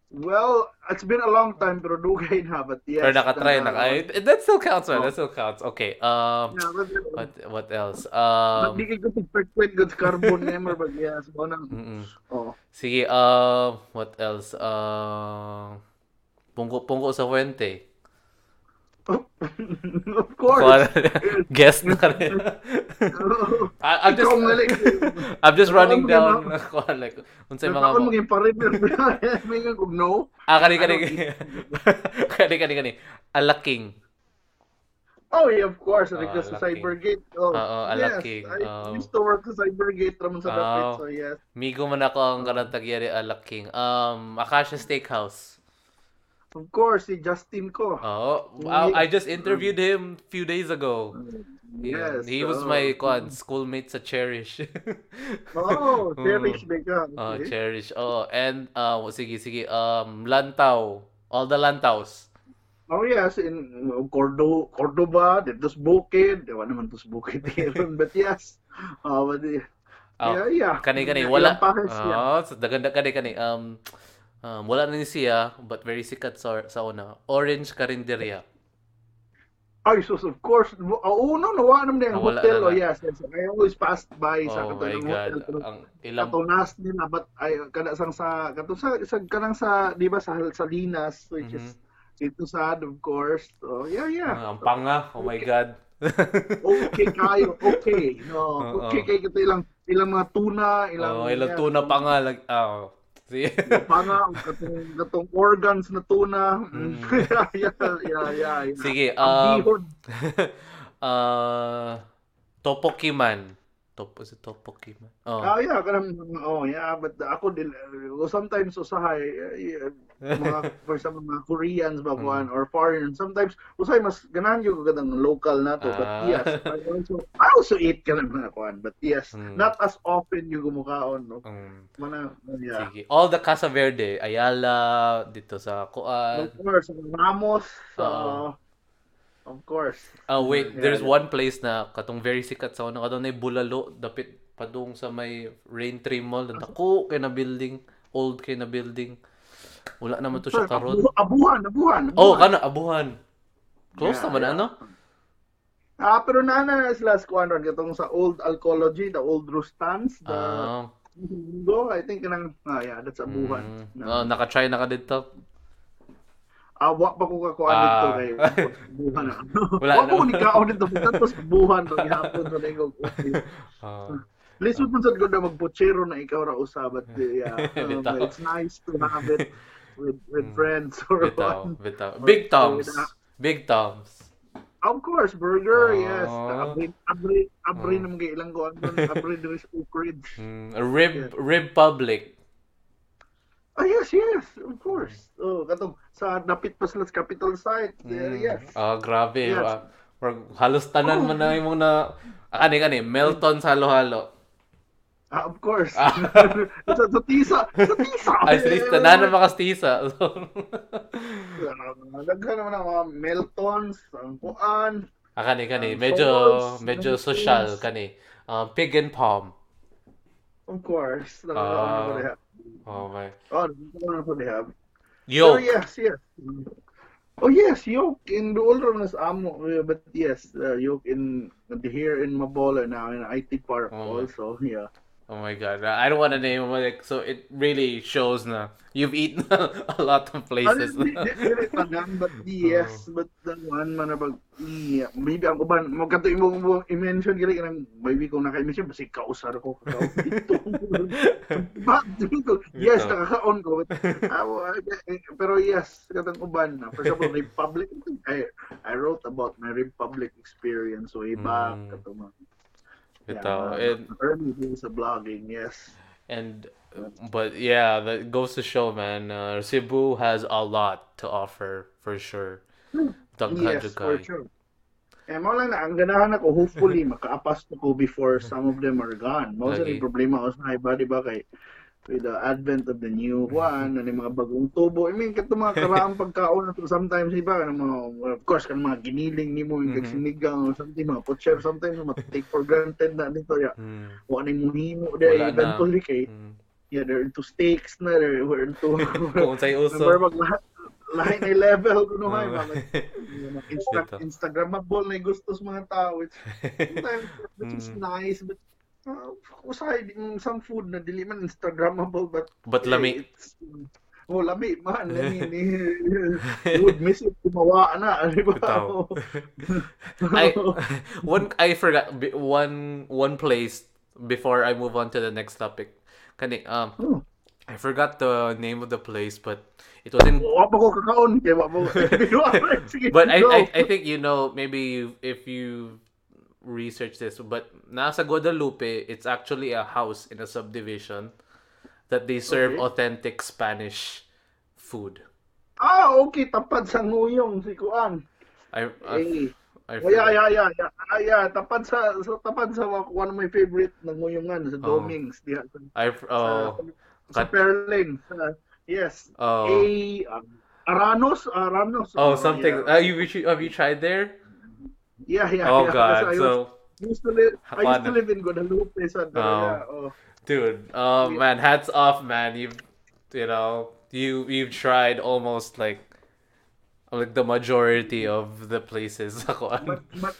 Speaker 2: Well, it's been a long time pero dugay na but yes.
Speaker 1: Or nakatry na.
Speaker 2: uh,
Speaker 1: Ay, that still counts, man.
Speaker 2: Oh.
Speaker 1: That still counts. Okay. Um,
Speaker 2: Yeah, but,
Speaker 1: what what else? Um,
Speaker 2: di kay ko frequent good carbon *laughs* nemer but yes, mo nang
Speaker 1: mm-mm.
Speaker 2: oh.
Speaker 1: sige. Um, what else? Um, pungko pungko sa fuente. *laughs*
Speaker 2: of course. *laughs*
Speaker 1: Guess na rin. *laughs* I, I'm just. I'm just running down like unsay
Speaker 2: Sa
Speaker 1: mga
Speaker 2: mga mga partner. May nga kung no.
Speaker 1: Ah, kani kani.
Speaker 2: I
Speaker 1: kani kani kani. Alaking.
Speaker 2: Oh, yeah, of course.
Speaker 1: Ah,
Speaker 2: Because sa
Speaker 1: Alaking.
Speaker 2: Cybergate. Oh, yes.
Speaker 1: Alaking.
Speaker 2: I
Speaker 1: Oh.
Speaker 2: used to work sa Cybergate naman sa Dapit.
Speaker 1: Oh.
Speaker 2: So, yes.
Speaker 1: Migo man ako ang kanang tagyari Alaking. Um, Acacia Steakhouse.
Speaker 2: Of course, si Justin ko.
Speaker 1: Oh, I, I just interviewed him few days ago.
Speaker 2: Yes.
Speaker 1: Yeah, he was
Speaker 2: oh.
Speaker 1: my kwan, schoolmate sa Cherish. *laughs*
Speaker 2: Oh, cherish ka. *laughs*
Speaker 1: oh. Cherish. Oh, and uh, sige sige um Lantaw. All the Lantaws.
Speaker 2: Oh, yes. In Cordo, Cordoba, sa Bukid. Ewan naman to sa Bukid. Aaron, but yes. Oh, but, yeah,
Speaker 1: Oh,
Speaker 2: yeah, yeah.
Speaker 1: Kani kani wala. Oh, so daganda kani kani um um wala na ni siya but very sikat sa sa una. Orange Carinderia.
Speaker 2: Ay, sus, of course. Oh, no, nawa naman na yung
Speaker 1: Nawala
Speaker 2: hotel.
Speaker 1: na
Speaker 2: Oh,
Speaker 1: na.
Speaker 2: yes, yes. I always passed by sa
Speaker 1: Oh my
Speaker 2: katong hotel.
Speaker 1: Ang ilang
Speaker 2: katunas nila but ay kada sang sa kato sa, sa kanang sa di ba sa Salinas which is dito sa of course so yeah yeah
Speaker 1: Ah, ang panga. Oh my god. *laughs*
Speaker 2: okay kayo okay no *laughs* okay kayo kito ilang ilang mga tuna ilang
Speaker 1: oh, ilang tuna pa nga lag oh.
Speaker 2: Pa nga katong katong organs na tuna
Speaker 1: Mm. *laughs*
Speaker 2: yeah, yeah yeah yeah
Speaker 1: Sige, um *laughs* uh Topokiman. top was it Tteokbokki man? Oh.
Speaker 2: Ah, yeah, kanang oh, yeah, but ako din uh, sometimes usahay uh, mga for example mga Koreans ba kuan or foreign sometimes usay mas ganahan yung kadang local na to but
Speaker 1: Ah.
Speaker 2: yes I also I also eat kanang mga kuan but yes
Speaker 1: Mm.
Speaker 2: not as often yung gumukaon no
Speaker 1: Um,
Speaker 2: mana yeah
Speaker 1: sige. All the Casa Verde, Ayala, dito sa Kuan.
Speaker 2: of course Ramos
Speaker 1: Oo.
Speaker 2: uh, of course
Speaker 1: Oh wait,
Speaker 2: Yeah,
Speaker 1: there's one place na katong very sikat sa una kadto na bulalo dapit padung sa may Rain Tree Mall dako kay na building, old kay na building. Wala naman to siya karon.
Speaker 2: Abu- abuhan abuhan
Speaker 1: Oh,
Speaker 2: abuhan.
Speaker 1: kana abuhan. Close
Speaker 2: Yeah,
Speaker 1: naman
Speaker 2: yeah.
Speaker 1: ano?
Speaker 2: Ah, pero naana na sila squad ron katong sa old Alcology, the old Rustans, the
Speaker 1: Ah.
Speaker 2: Go, I think kanang ah yeah, that's abuhan.
Speaker 1: Mm.
Speaker 2: Na-
Speaker 1: Oh, naka-try na ka dito.
Speaker 2: Ah, wa pa ko kakuan
Speaker 1: Ah.
Speaker 2: dito kay *laughs* abuhan na.
Speaker 1: Wala
Speaker 2: Wa ko
Speaker 1: na.
Speaker 2: ni kaon *laughs* dito tapos abuhan to gihapon to ning
Speaker 1: Ah.
Speaker 2: Lisod man sad ko na magpuchero na ikaw ra usabat *laughs* yeah. Um, it's nice to have it with with
Speaker 1: Mm.
Speaker 2: friends or
Speaker 1: bitaw,
Speaker 2: what.
Speaker 1: bitaw. Big Toms. Big Toms.
Speaker 2: Of course, burger,
Speaker 1: Ah.
Speaker 2: yes. Abri, abri, abri
Speaker 1: Ah.
Speaker 2: naman kay ilang doon. Abri diri sa Oak Ridge.
Speaker 1: Mm, Rib Rib Public.
Speaker 2: Ah, yes, yes, of course. Oh, katong sa dapit pa sila sa capital site. Yeah,
Speaker 1: Mm.
Speaker 2: yes.
Speaker 1: Ah, grabe.
Speaker 2: Yes.
Speaker 1: ah. Parang halos tanan
Speaker 2: Oh.
Speaker 1: man na imong na ah, kani kani Melton sa halo-halo.
Speaker 2: Ah, of course.
Speaker 1: Ah. *laughs*
Speaker 2: sa, sa tisa. Sa tisa.
Speaker 1: Ay, sis, tanan na makastisa. *laughs*
Speaker 2: Daghan naman ang mga Meltons, ang kuan.
Speaker 1: ah, kani kani
Speaker 2: Um,
Speaker 1: medyo
Speaker 2: Falls,
Speaker 1: medyo social kani. Um, pig and palm.
Speaker 2: Of course. Ko diha.
Speaker 1: Oh my.
Speaker 2: Oh, nakakaon ko diha. Pero
Speaker 1: Yolk.
Speaker 2: yes, yes. Oh yes, yoke in the older nas amo, uh, but yes, uh, yoke in here in Mabola now in IT Park
Speaker 1: Oh.
Speaker 2: also. Yeah.
Speaker 1: Oh my god. I don't want to name them like so it really shows na you've eaten *laughs* a lot of places.
Speaker 2: Honestly, di- dili tanan, but *laughs* yes, but the one man about yeah, maybe ang uban mo kato imo mo i-mention gali kanang maybe kung naka-mention basi kausar ko kaw dito. *laughs* But yes, nakakaon ko. But, eh, pero yes, katong uban na. For example, Republic, I I wrote about my Republic experience way back
Speaker 1: Mm.
Speaker 2: kato mga Yeah,
Speaker 1: And
Speaker 2: early days of blogging, yes.
Speaker 1: and but yeah, that goes to show, man. Uh, Cebu has a lot to offer for sure. Daghan
Speaker 2: Yes, for sure. Eh, mo lang na, ang ganahan ako, hopefully, *laughs* makaapas ko before some of them are gone. Of
Speaker 1: Lagi.
Speaker 2: problema ko sa iba, di ba, kay with the advent of the new one, ano yung mga bagong tubo. I mean, kato mga karaang *laughs* pagkaon sometimes, iba, ano, mga, of course, kan mga giniling ni mo, yung
Speaker 1: Mhm.
Speaker 2: kagsinigang, or something, mga potcher, sometimes, mga take for granted na nito, ya.
Speaker 1: Mm.
Speaker 2: Wala na muhimo, dahil eventually, kay,
Speaker 1: Mm.
Speaker 2: yeah, they're into steaks na, they're, we're into, *laughs*
Speaker 1: Kung sa'y uso.
Speaker 2: Remember, mag lahi na level ko
Speaker 1: Oh.
Speaker 2: hay, mga Insta. Instagrammable na yung gusto sa mga tao. It's, *laughs* sometimes, which is
Speaker 1: Mm.
Speaker 2: nice, but uh, din some food na dili man Instagrammable, but
Speaker 1: But lami.
Speaker 2: it's, oh, lami man. *laughs* I mean, you would miss it kumawa na, di ba?
Speaker 1: Bitaw. I one I forgot one one place before I move on to the next topic. Kani um
Speaker 2: Oh,
Speaker 1: I forgot the name of the place, but it was in.
Speaker 2: wa pa ko kakaon kay wa pa ko. Sige,
Speaker 1: But I. I I think you know maybe if you research this, but nasa Guadalupe, it's actually a house in a subdivision that they serve
Speaker 2: Okay.
Speaker 1: authentic Spanish food.
Speaker 2: Ah, okay, tapad sa nguyong si Kuan.
Speaker 1: I I, I
Speaker 2: Oh, yeah, yeah, yeah, yeah. Ah, yeah, tapad sa, sa tapad sa one of my favorite na nguyungan sa
Speaker 1: Oh.
Speaker 2: Domings diha sa,
Speaker 1: I oh
Speaker 2: sa
Speaker 1: kat-
Speaker 2: Perling. Sa, yes.
Speaker 1: oh
Speaker 2: A um, Aranos, Aranos.
Speaker 1: oh
Speaker 2: Oh,
Speaker 1: something.
Speaker 2: Yeah,
Speaker 1: Uh, you have you tried there?
Speaker 2: Yeah, yeah.
Speaker 1: Oh
Speaker 2: yeah.
Speaker 1: god.
Speaker 2: I
Speaker 1: So
Speaker 2: used to live, I used to live in Guadalupe sa
Speaker 1: Oh.
Speaker 2: yeah, oh.
Speaker 1: dude oh man hats off man you've you know you you've tried almost like like the majority of the places *laughs*
Speaker 2: But, but, but,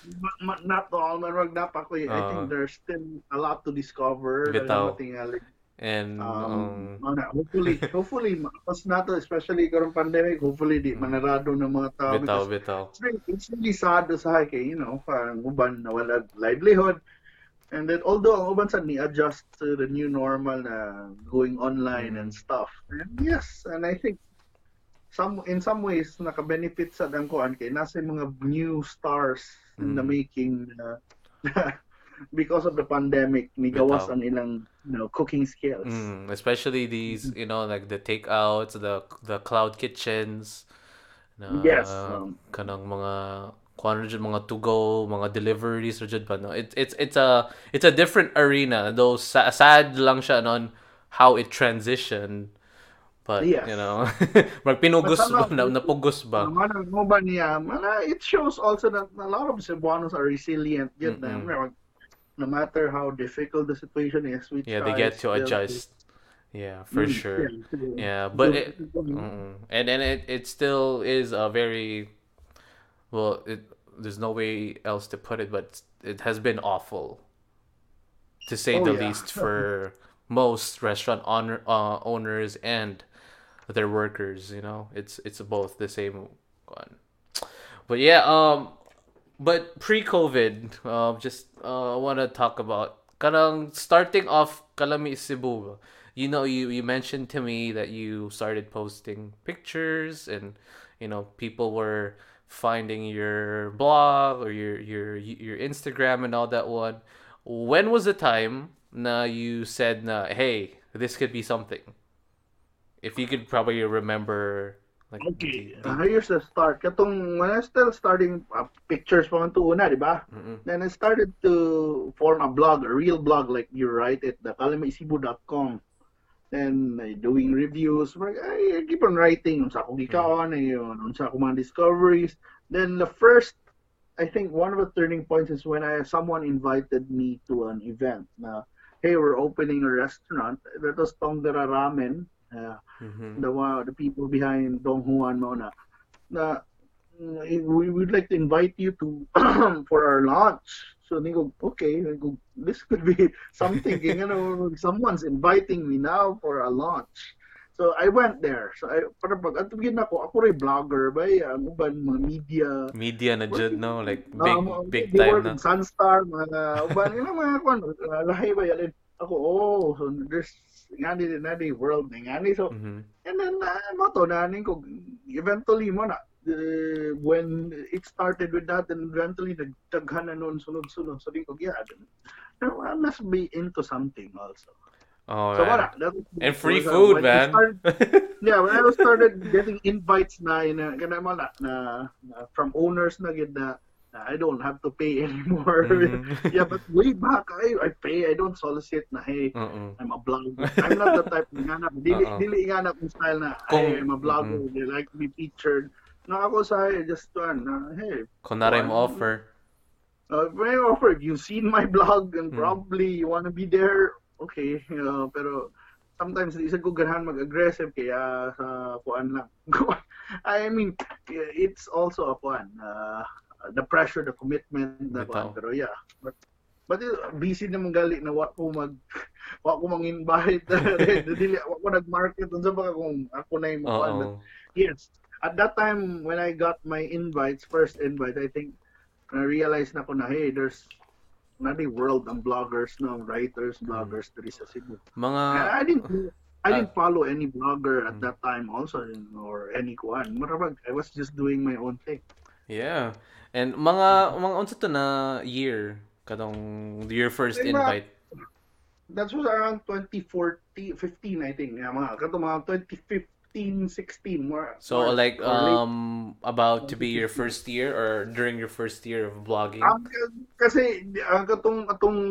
Speaker 2: but not all man pa ko. I
Speaker 1: Oh.
Speaker 2: think there's still a lot to discover.
Speaker 1: Bitaw.
Speaker 2: Tingali.
Speaker 1: And
Speaker 2: Um,
Speaker 1: um,
Speaker 2: ano, hopefully, *laughs* hopefully, makas na to, especially karong pandemic, hopefully, di manarado ng mga tao.
Speaker 1: bitaw bitaw
Speaker 2: It's really, it's really sad sa kay, you know, parang uban na wala livelihood. And then, although ang uban sa ni-adjust to the new normal na going online
Speaker 1: Mm.
Speaker 2: and stuff. And yes, and I think some in some ways naka-benefit sa dangkuan kay nasa mga new stars in the
Speaker 1: Mm.
Speaker 2: making na *laughs* because of the pandemic, nigawas ang ilang you know, cooking skills.
Speaker 1: Mm, especially these, you know, like the takeouts, the the cloud kitchens, na
Speaker 2: Yes, um,
Speaker 1: kanang mga kuan mga to go, mga deliveries ra jud pa no. It, it's it's a it's a different arena. Though sa- sad lang siya on how it transitioned. But
Speaker 2: Yes.
Speaker 1: you know, *laughs* magpinugos ba na, napugos ba?
Speaker 2: Ano mo ba niya? Mana, it shows also that a lot of Cebuanos are resilient. Yet,
Speaker 1: Mm-mm.
Speaker 2: no, no matter how difficult the situation is, we
Speaker 1: Yeah, they get to adjust. Yeah, for
Speaker 2: Mm,
Speaker 1: sure.
Speaker 2: yeah.
Speaker 1: Yeah, but it, Mm. And then it, it still is a very well it there's no way else to put it but it has been awful to say
Speaker 2: Oh,
Speaker 1: the
Speaker 2: yeah.
Speaker 1: least for *laughs* most restaurant owner, uh, owners and their workers you know it's it's both the same one but yeah um but pre-covid um just uh, i want to talk about kanang starting off kalami cebu. You know you you mentioned to me that you started posting pictures and you know people were finding your blog or your your your instagram and all that one. When was the time na you said na hey this could be something? If you could probably remember like
Speaker 2: Okay, uh, here's the start. Katong when I still starting uh, pictures pa man una, di ba? Then I started to form a blog, a real blog, like you write it, the kalamaisibu.com. Then uh, doing reviews. Like, I keep on writing. Unsa akong gikaon, ayun, unsa akong mga discoveries. Then the first, I think one of the turning points is when I someone invited me to an event. Na, hey, we're opening a restaurant. That was Tongdera Ramen. Uh,
Speaker 1: Mhm.
Speaker 2: the one, the people behind Dong Juan Mona, na mm, we would like to invite you to *clears throat* for our launch. So they go, okay, I go, this could be *laughs* something. you know, someone's inviting me now for a launch. So I went there. So I para pag atugin ako, ako ray vlogger ba ang uban mga media
Speaker 1: media na jud no like big
Speaker 2: Um,
Speaker 1: big time na
Speaker 2: Sunstar, mga uban ina mga kon uh, lahi ba yalin. Ako, oh, so there's ngani din na di world ni ngani. So
Speaker 1: Mhm.
Speaker 2: And then, uh, mo to, nanin ko, eventually mo na, uh, when it started with that, and eventually, nagtaghan na noon, sunod-sunod. So, di ko, yeah, no, I must be into something also.
Speaker 1: oh
Speaker 2: so,
Speaker 1: man.
Speaker 2: That
Speaker 1: and free
Speaker 2: was,
Speaker 1: food
Speaker 2: when
Speaker 1: man
Speaker 2: started- *laughs* yeah, when I was started getting invites na, na, na, na, na, from owners na, gid na, na I don't have to pay *laughs* anymore.
Speaker 1: Mhm.
Speaker 2: yeah, but way back, I, I pay, I don't solicit na, hey,
Speaker 1: Mm-mm.
Speaker 2: I'm a blogger. I'm not the type na nga dili
Speaker 1: Oo.
Speaker 2: dili nga na kung style na hey, I'm a blogger. They like be featured. Na ako sa just one na hey,
Speaker 1: kung mo
Speaker 2: Why?
Speaker 1: offer
Speaker 2: uh, I offer, you've seen my blog and
Speaker 1: Hmm.
Speaker 2: probably you want to be there. Okay, know, pero sometimes di sa ko ganahan mag-aggressive kaya sa kuan lang. *laughs* I mean, it's also a kuan. Uh, the pressure, the commitment, the kuan.
Speaker 1: Bitaw.
Speaker 2: Pero yeah, but But uh, busy naman gali na wa ko mag *laughs* wa ko mang invite *laughs* dili wa ko nag-market unsa ba kung ako na yung kuan. But
Speaker 1: Oo.
Speaker 2: Yes. At that time, when I got my invites, first invite, I think, I realized na ko na, hey, there's not a world ng bloggers, no, writers, bloggers, diri sa Cebu.
Speaker 1: Mga
Speaker 2: I, I didn't, I didn't
Speaker 1: Ah.
Speaker 2: follow any blogger at
Speaker 1: Mm.
Speaker 2: that time also, or any kuan. Marabag, I was just doing my own thing.
Speaker 1: Yeah. And mga mga unsa to na year katong your first
Speaker 2: Ay,
Speaker 1: invite.
Speaker 2: That was around 2014, 15, I think. Yeah, mga, kato mga 2015, 16, more.
Speaker 1: So like
Speaker 2: or late.
Speaker 1: um about to be your first year or during your first year of vlogging.
Speaker 2: Ang kasi ang katong atong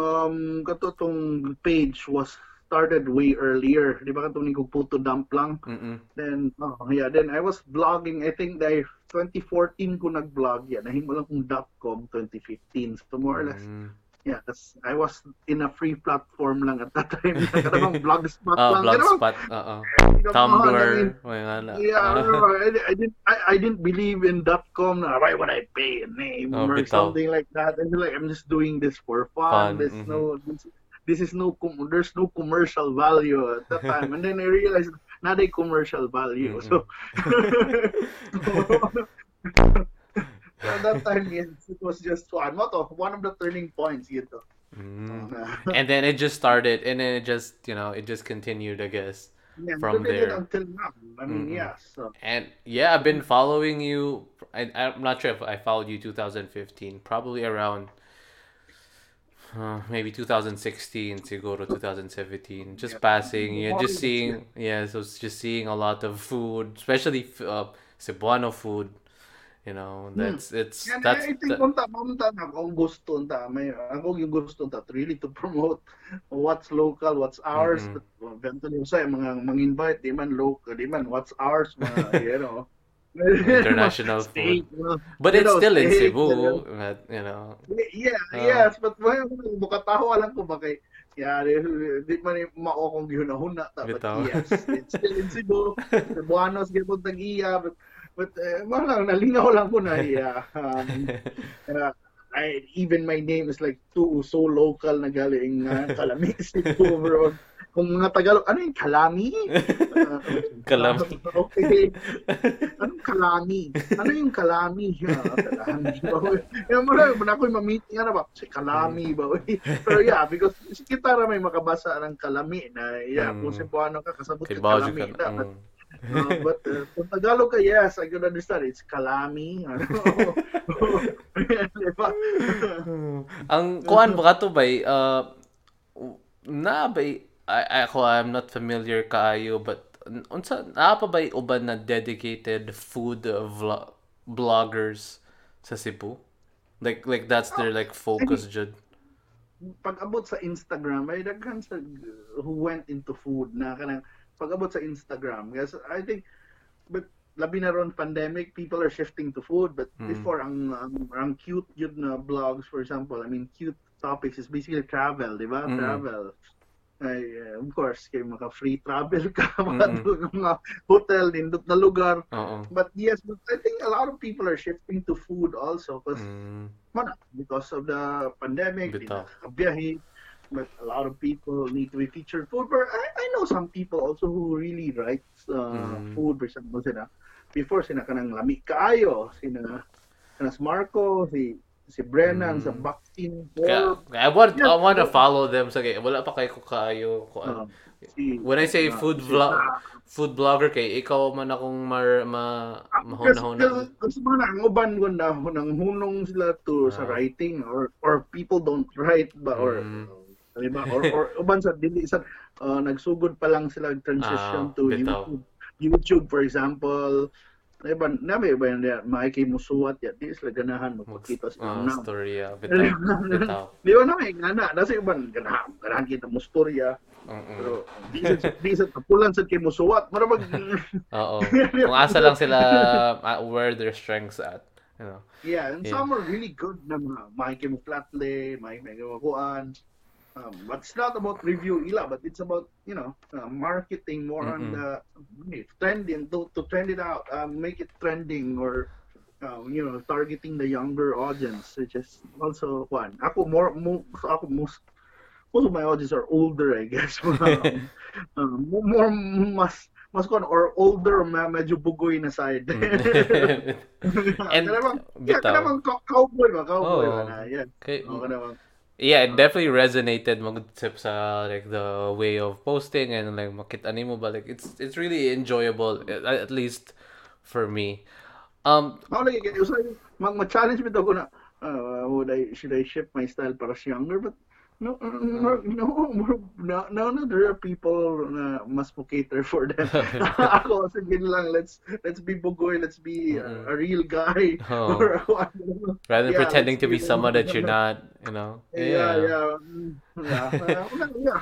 Speaker 2: um katong page was started way earlier. Di ba katong ni puto dump lang.
Speaker 1: Mm-mm.
Speaker 2: Then oh yeah, then I was vlogging. I think dahil 2014 ko nag-vlog yan. Nahimo lang kong .com 2015. So more or less,
Speaker 1: Mm.
Speaker 2: yeah, that's, I was in a free platform lang at that time. Kadang blogspot
Speaker 1: Oh,
Speaker 2: lang. Kadang-
Speaker 1: blogspot. Oo. *laughs* Tumblr. Na.
Speaker 2: Yeah, *laughs* I,
Speaker 1: Ah.
Speaker 2: I, didn't. I, I didn't believe in .com. Na, why would I pay a name
Speaker 1: Oh,
Speaker 2: or
Speaker 1: bitaw.
Speaker 2: something like that? Feel like I'm just doing this for fun.
Speaker 1: Fun,
Speaker 2: There's
Speaker 1: mhm.
Speaker 2: no. This, this is no. There's no commercial value at that time, *laughs* and then I realized not a commercial value.
Speaker 1: Mhm.
Speaker 2: So. so *laughs* at that time, yes, it was just. What of one of the turning points, ito.
Speaker 1: Mm.
Speaker 2: Uh,
Speaker 1: And then it just started and then it just, you know, it just continued, I guess.
Speaker 2: yeah,
Speaker 1: From
Speaker 2: so did it
Speaker 1: there.
Speaker 2: until now. I mean,
Speaker 1: Mhm.
Speaker 2: yeah. So.
Speaker 1: And yeah, I've been following you. I, I'm not sure if I followed you 2015, probably around uh, maybe 2016 siguro 2017 just passing yeah just seeing yeah. so it's just seeing a lot of food especially uh, Cebuano food you know that's it's
Speaker 2: And
Speaker 1: that's
Speaker 2: I think
Speaker 1: that,
Speaker 2: unta unta na kung gusto unta may ako yung gusto unta really to promote what's local what's ours.
Speaker 1: Mhm.
Speaker 2: but eventually sa mga mang-invite di man local di man what's ours mga *laughs* you know *laughs*
Speaker 1: International food. but
Speaker 2: you
Speaker 1: it's
Speaker 2: know,
Speaker 1: still in Cebu but, you know
Speaker 2: Yeah,
Speaker 1: Ah.
Speaker 2: yes, but may bukataho alam ko ba kay yeah, di, man mao kong gihunahuna ta but
Speaker 1: Bitaw.
Speaker 2: yes, it's still in Cebu. *laughs* Cebuanos gyud tag-iya but but uh, lang nalingaw lang ko na iya. *laughs* Um, uh, I, even my name is like too so local na galing uh, *laughs* Kalami Cebu bro. Kung mga Tagalog, ano yung Kalami? Uh, *laughs*
Speaker 1: Kalami.
Speaker 2: okay. Anong kalami? Ano yung kalami? Ah, kalami ba? Yan mo lang, na ako'y ma-meeting, ano ba? Si kalami ba? Pero yeah, because si kita ra may makabasa ng kalami na, yeah,
Speaker 1: Mm.
Speaker 2: kung Cebuano ka, kasabot
Speaker 1: kay
Speaker 2: kalami.
Speaker 1: ka mm.
Speaker 2: Uh, *laughs* but uh, kung Tagalog ka, yes, I can understand. It's kalami. Ano? *laughs* *laughs*
Speaker 1: Ang kuan ba to bay uh na bay I, ako I'm not familiar kaayo but unsa naa pa bay uban na dedicated food vlog bloggers sa Cebu like like that's their like focus jud
Speaker 2: pag abot sa Instagram ay daghan sa who went into food na kanang pag abot sa Instagram. Kasi I think but labi na ron pandemic people are shifting to food. But
Speaker 1: Mm.
Speaker 2: before ang, ang ang cute yun na blogs for example I mean cute topics is basically travel di ba?
Speaker 1: Mm.
Speaker 2: travel. Ay uh, of course kay maka free travel ka *laughs* mga mga hotel nindot na lugar.
Speaker 1: Oo.
Speaker 2: But yes but I think a lot of people are shifting to food also because
Speaker 1: mm.
Speaker 2: Mana, because of the pandemic,
Speaker 1: Bitaw.
Speaker 2: biyahe, but a lot of people need to be featured food. But I, I know some people also who really writes uh,
Speaker 1: Mm.
Speaker 2: food. For example, sina, before sina kanang lami kaayo, sina kanas Marco, si si Brennan
Speaker 1: Mm.
Speaker 2: sa Bakin
Speaker 1: kaya, I want I
Speaker 2: Yeah.
Speaker 1: want to follow them sa kay wala pa kay ko kaayo kuan
Speaker 2: uh, si
Speaker 1: when I say
Speaker 2: uh,
Speaker 1: food
Speaker 2: si-
Speaker 1: vlog
Speaker 2: ah,
Speaker 1: food blogger kay ikaw man akong mar ma mahuna-huna
Speaker 2: Kasi, kasi mga ang uban ko na nang hunong sila to sa
Speaker 1: Ah.
Speaker 2: writing or or people don't write ba or
Speaker 1: Mm.
Speaker 2: Di ba or, or uban sa dili sa uh, nagsugod pa lang sila transition
Speaker 1: Ah,
Speaker 2: to
Speaker 1: bitaw.
Speaker 2: YouTube YouTube for example di ba nabi ba yan may kay musuwat ya di sila ganahan magpakita sa
Speaker 1: Ah,
Speaker 2: uh,
Speaker 1: story ah, bitaw bitaw
Speaker 2: di ba na may gana nasa uban ganahan ganahan kita mo storya
Speaker 1: Mm-mm.
Speaker 2: pero di sa di sa tapulan sa kay musuwat
Speaker 1: Oo. Kung asa lang sila uh, where their strengths at. You know.
Speaker 2: Yeah, and
Speaker 1: Yeah.
Speaker 2: some are really good na mga Mike mo flatle, Mike mo kuan. Um, but it's not about review ila, but it's about, you know, uh, marketing more on
Speaker 1: Mm-mm.
Speaker 2: the trending, to, to trend it out, um, make it trending or, um, you know, targeting the younger audience, which is also one. Ako more, mo, ako most, most of my audience are older, I guess. *laughs* *laughs* um, um, more, mas, mas kon or older, medyo bugoy na side. *laughs*
Speaker 1: And
Speaker 2: Kana bang- yeah,
Speaker 1: bitaw.
Speaker 2: kana cowboy ba? Cowboy
Speaker 1: Oo.
Speaker 2: ba na? Yan.
Speaker 1: Okay.
Speaker 2: Oh,
Speaker 1: Yeah, it definitely resonated mag-tip sa like the way of posting and like makita nimo ba like it's it's really enjoyable at, least for me. Um
Speaker 2: Ako lagi kaya usay mag ma-challenge bitaw ko na uh, would I should I shift my style para sa younger but no no no no no, no there are people na mas mo cater for them. *laughs* *laughs* ako sige lang let's let's be bugoy, let's be uh, a real guy
Speaker 1: Oh. *laughs*
Speaker 2: or
Speaker 1: rather than
Speaker 2: Yeah,
Speaker 1: pretending to be someone that you're not, you know.
Speaker 2: Yeah, yeah. mm, Yeah. Uh, yeah.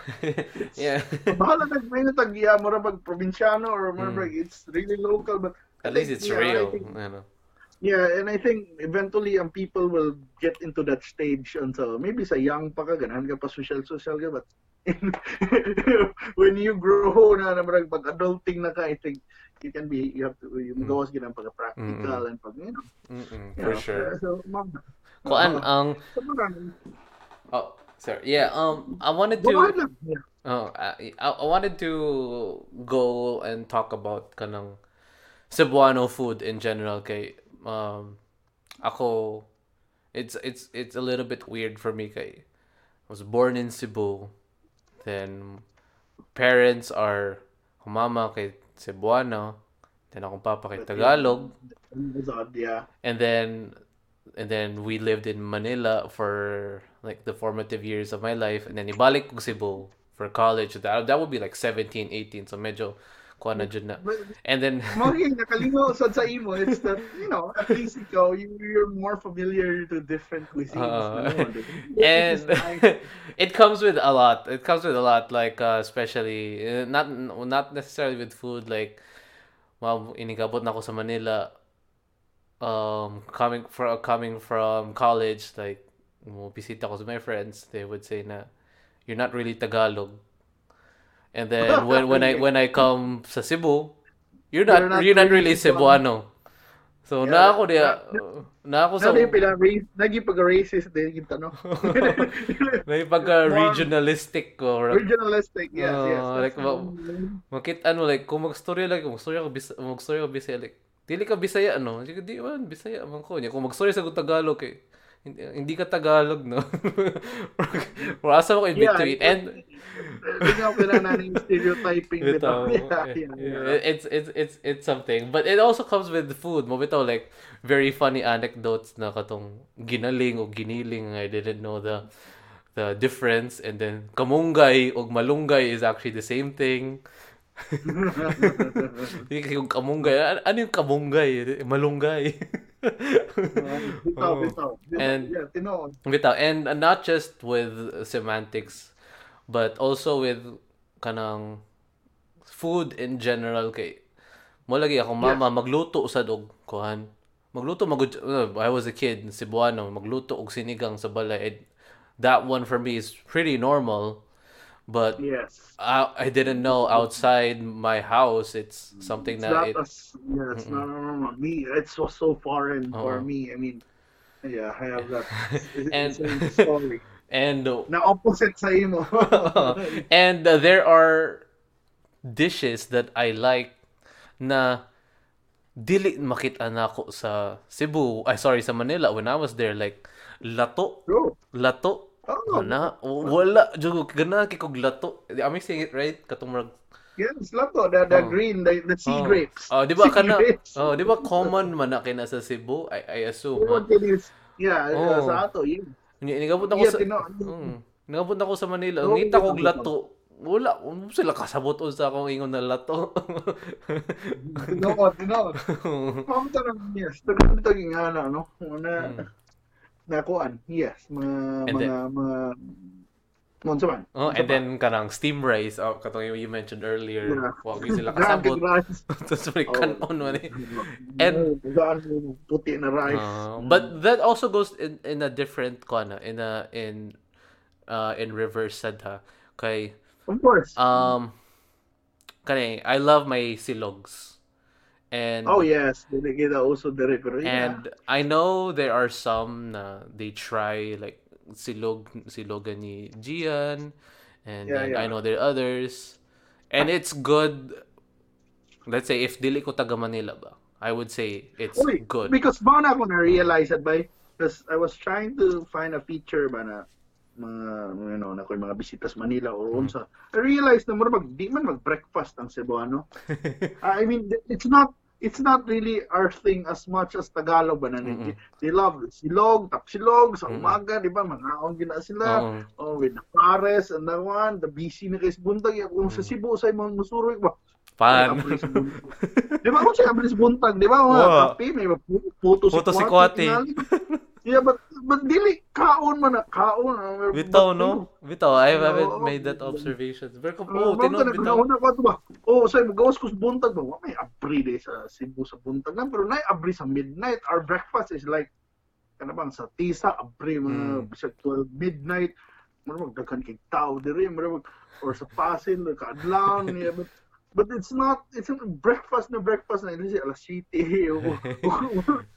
Speaker 1: yeah.
Speaker 2: Bahala nag may natagya mo ra pag probinsyano or mo
Speaker 1: Mm.
Speaker 2: it's really local but
Speaker 1: At least it's
Speaker 2: yeah,
Speaker 1: real,
Speaker 2: think-
Speaker 1: you know.
Speaker 2: Yeah, and I think eventually ang people will get into that stage until maybe sa young pa ka ganahan ka pa social social ka but *laughs* when you grow na na marag pag adulting na ka I think you can be you have to you
Speaker 1: Mm.
Speaker 2: magawas gid ang pag practical and pag you know, you
Speaker 1: for
Speaker 2: know,
Speaker 1: sure.
Speaker 2: so ma'am
Speaker 1: Kuan
Speaker 2: Oo.
Speaker 1: ang
Speaker 2: so,
Speaker 1: oh sorry. Yeah, um I wanted to
Speaker 2: Buhay lang. Yeah.
Speaker 1: Oh, I, I I wanted to go and talk about kanang Cebuano food in general kay um ako it's it's it's a little bit weird for me kay. I was born in Cebu then parents are akong mama kay Cebuano then akong papa kay Tagalog. And then and then we lived in Manila for like the formative years of my life and then ibalik ko Cebu for college. That, that would be like 17 18 so medyo kuha na dyan na
Speaker 2: But
Speaker 1: and then *laughs*
Speaker 2: Mga nakalingo sad *laughs* sa imo, it's that, you know, at least ikaw, you, you're more familiar to different cuisines.
Speaker 1: Uh,
Speaker 2: no? *laughs*
Speaker 1: And
Speaker 2: nice.
Speaker 1: it comes with a lot it comes with a lot like uh, especially uh, not not necessarily with food like wow inigabot na ako sa Manila um coming from coming from college like mo bisita ko sa my friends they would say na you're not really Tagalog and then when when I when I come sa Cebu you're not
Speaker 2: You're
Speaker 1: you're
Speaker 2: not
Speaker 1: not, really Cebuano so
Speaker 2: Yeah.
Speaker 1: na ako diya na ako sa
Speaker 2: Sabi pila race, naging pag-racist din yung tanong. *laughs*
Speaker 1: may pagka regionalistic ko
Speaker 2: Regionalistic, yes,
Speaker 1: Oh,
Speaker 2: yes.
Speaker 1: like, ma- makit ano like kung magstorya lang kung magstorya ko bis magstorya ko bisaya like dili ka bisaya no di, man bisaya man ko niya kung magstorya sa tagalog kay hindi, hindi ka tagalog no *laughs* or asa ko in
Speaker 2: Yeah,
Speaker 1: between
Speaker 2: it-
Speaker 1: and
Speaker 2: Hindi kailangan ng stereotyping
Speaker 1: Bitaw. *laughs*
Speaker 2: Yeah, yeah, yeah.
Speaker 1: It's it's it's it's something. But it also comes with the food. Mo bitaw like very funny anecdotes na katong ginaling o giniling. I didn't know the the difference and then kamunggay o malunggay is actually the same thing. *laughs* yung kamunggay, ano yung kamunggay? Malunggay. *laughs* Oh.
Speaker 2: bitaw.
Speaker 1: And-
Speaker 2: yeah, tinoon.
Speaker 1: Bitaw. And not just with semantics, but also with kanang food in general kay mo lagi ako mama magluto usad og kuhan magluto magud uh, I was a kid Cebuano magluto og sinigang sa balay And that one for me is pretty normal but
Speaker 2: Yes.
Speaker 1: I, I didn't know outside my house it's something
Speaker 2: It's
Speaker 1: that
Speaker 2: not
Speaker 1: it,
Speaker 2: as, yes, no, no, no, no. Me, it's so, so foreign for me. I mean, yeah, I have that. It's, *laughs*
Speaker 1: And-
Speaker 2: it's story. *laughs*
Speaker 1: and
Speaker 2: Na opposite sa imo. *laughs*
Speaker 1: and uh, there are dishes that I like na dili makita na ako sa Cebu. Ay, sorry, sa Manila when I was there. Like, lato.
Speaker 2: True.
Speaker 1: Lato.
Speaker 2: Oh,
Speaker 1: Ana, wala. Jugo, gana kikog lato. Am I saying it right? Katong murag
Speaker 2: yes, lato. The, the
Speaker 1: Oh.
Speaker 2: green, the, the sea
Speaker 1: Oh.
Speaker 2: grapes.
Speaker 1: Oh, di ba *laughs* kana? Oh, di ba common man na kina sa Cebu? I I assume.
Speaker 2: It is, yeah, uh,
Speaker 1: Oh.
Speaker 2: sa ato, yun.
Speaker 1: Ni nigabot ako
Speaker 2: Yeah,
Speaker 1: sa
Speaker 2: tino-
Speaker 1: Mm. Nigabot ako sa Manila.
Speaker 2: Oo,
Speaker 1: Ngita kog lato. Wala, um, sila kasabot sa akong ingon na lato.
Speaker 2: Tinood, tinood. Ma'am tanong, yes. Tagal ito yung ano, no? Na,
Speaker 1: Mm.
Speaker 2: Na kuan, yes. Mga,
Speaker 1: And
Speaker 2: mga, mga, Monsa.
Speaker 1: Oh, and then kanang steam rice, oh, katong you mentioned earlier.
Speaker 2: Yeah.
Speaker 1: Wag gyud sila *laughs* kasabot. *laughs* Tapos may
Speaker 2: Oh.
Speaker 1: kanon man *laughs* eh. And-
Speaker 2: puti na rice.
Speaker 1: Uh, but that also goes in in a different kana in a in uh in reverse sad ha. Kay
Speaker 2: of course.
Speaker 1: um kanay I love my silogs. And
Speaker 2: oh, yes. Kita uso dire, pero yeah.
Speaker 1: And I know there are some na they try like silog silogan ni Gian and
Speaker 2: Yeah, yeah.
Speaker 1: I know there are others and it's good let's say if dili ko taga Manila ba I would say it's
Speaker 2: Uy,
Speaker 1: good
Speaker 2: Because ba na ako na-realize that by because I was trying to find a feature ba na mga you know na ko'y mga bisitas Manila o
Speaker 1: Hmm.
Speaker 2: unsa. I realized na mura mag di man mag-breakfast ang Cebuano. *laughs* I mean it's not it's not really our thing as much as Tagalog ba na
Speaker 1: Mm-mm.
Speaker 2: They love silog, tapsilog sa umaga, di ba? Mga gina sila.
Speaker 1: Oo.
Speaker 2: Oh, with the pares and the one, the busy na kay buntag. Kung sa Cebu, sa mga musuroy ba?
Speaker 1: Pan. *laughs*
Speaker 2: Di ba kung siya abris buntag, di ba? Mga
Speaker 1: Oo.
Speaker 2: kape, may puto,
Speaker 1: Puto si
Speaker 2: si
Speaker 1: Kwate.
Speaker 2: tingali. Yeah, but but dili kaon man na kaon. ah,
Speaker 1: bitaw no bitaw I haven't made that observation pero ko
Speaker 2: Oh,
Speaker 1: oh tinud bitaw
Speaker 2: Una ko ba? Oh, say magawas ko sa buntag ba? Wa may abri de sa Cebu sa buntag lang pero nay abri sa midnight. Our breakfast is like kana bang sa tisa abri mga bisag 12 midnight. Mura magdaghan kay tao diri, mura mag or sa pasin ka adlaw *laughs* niya but But it's not, it's breakfast na breakfast na, siya alas 7.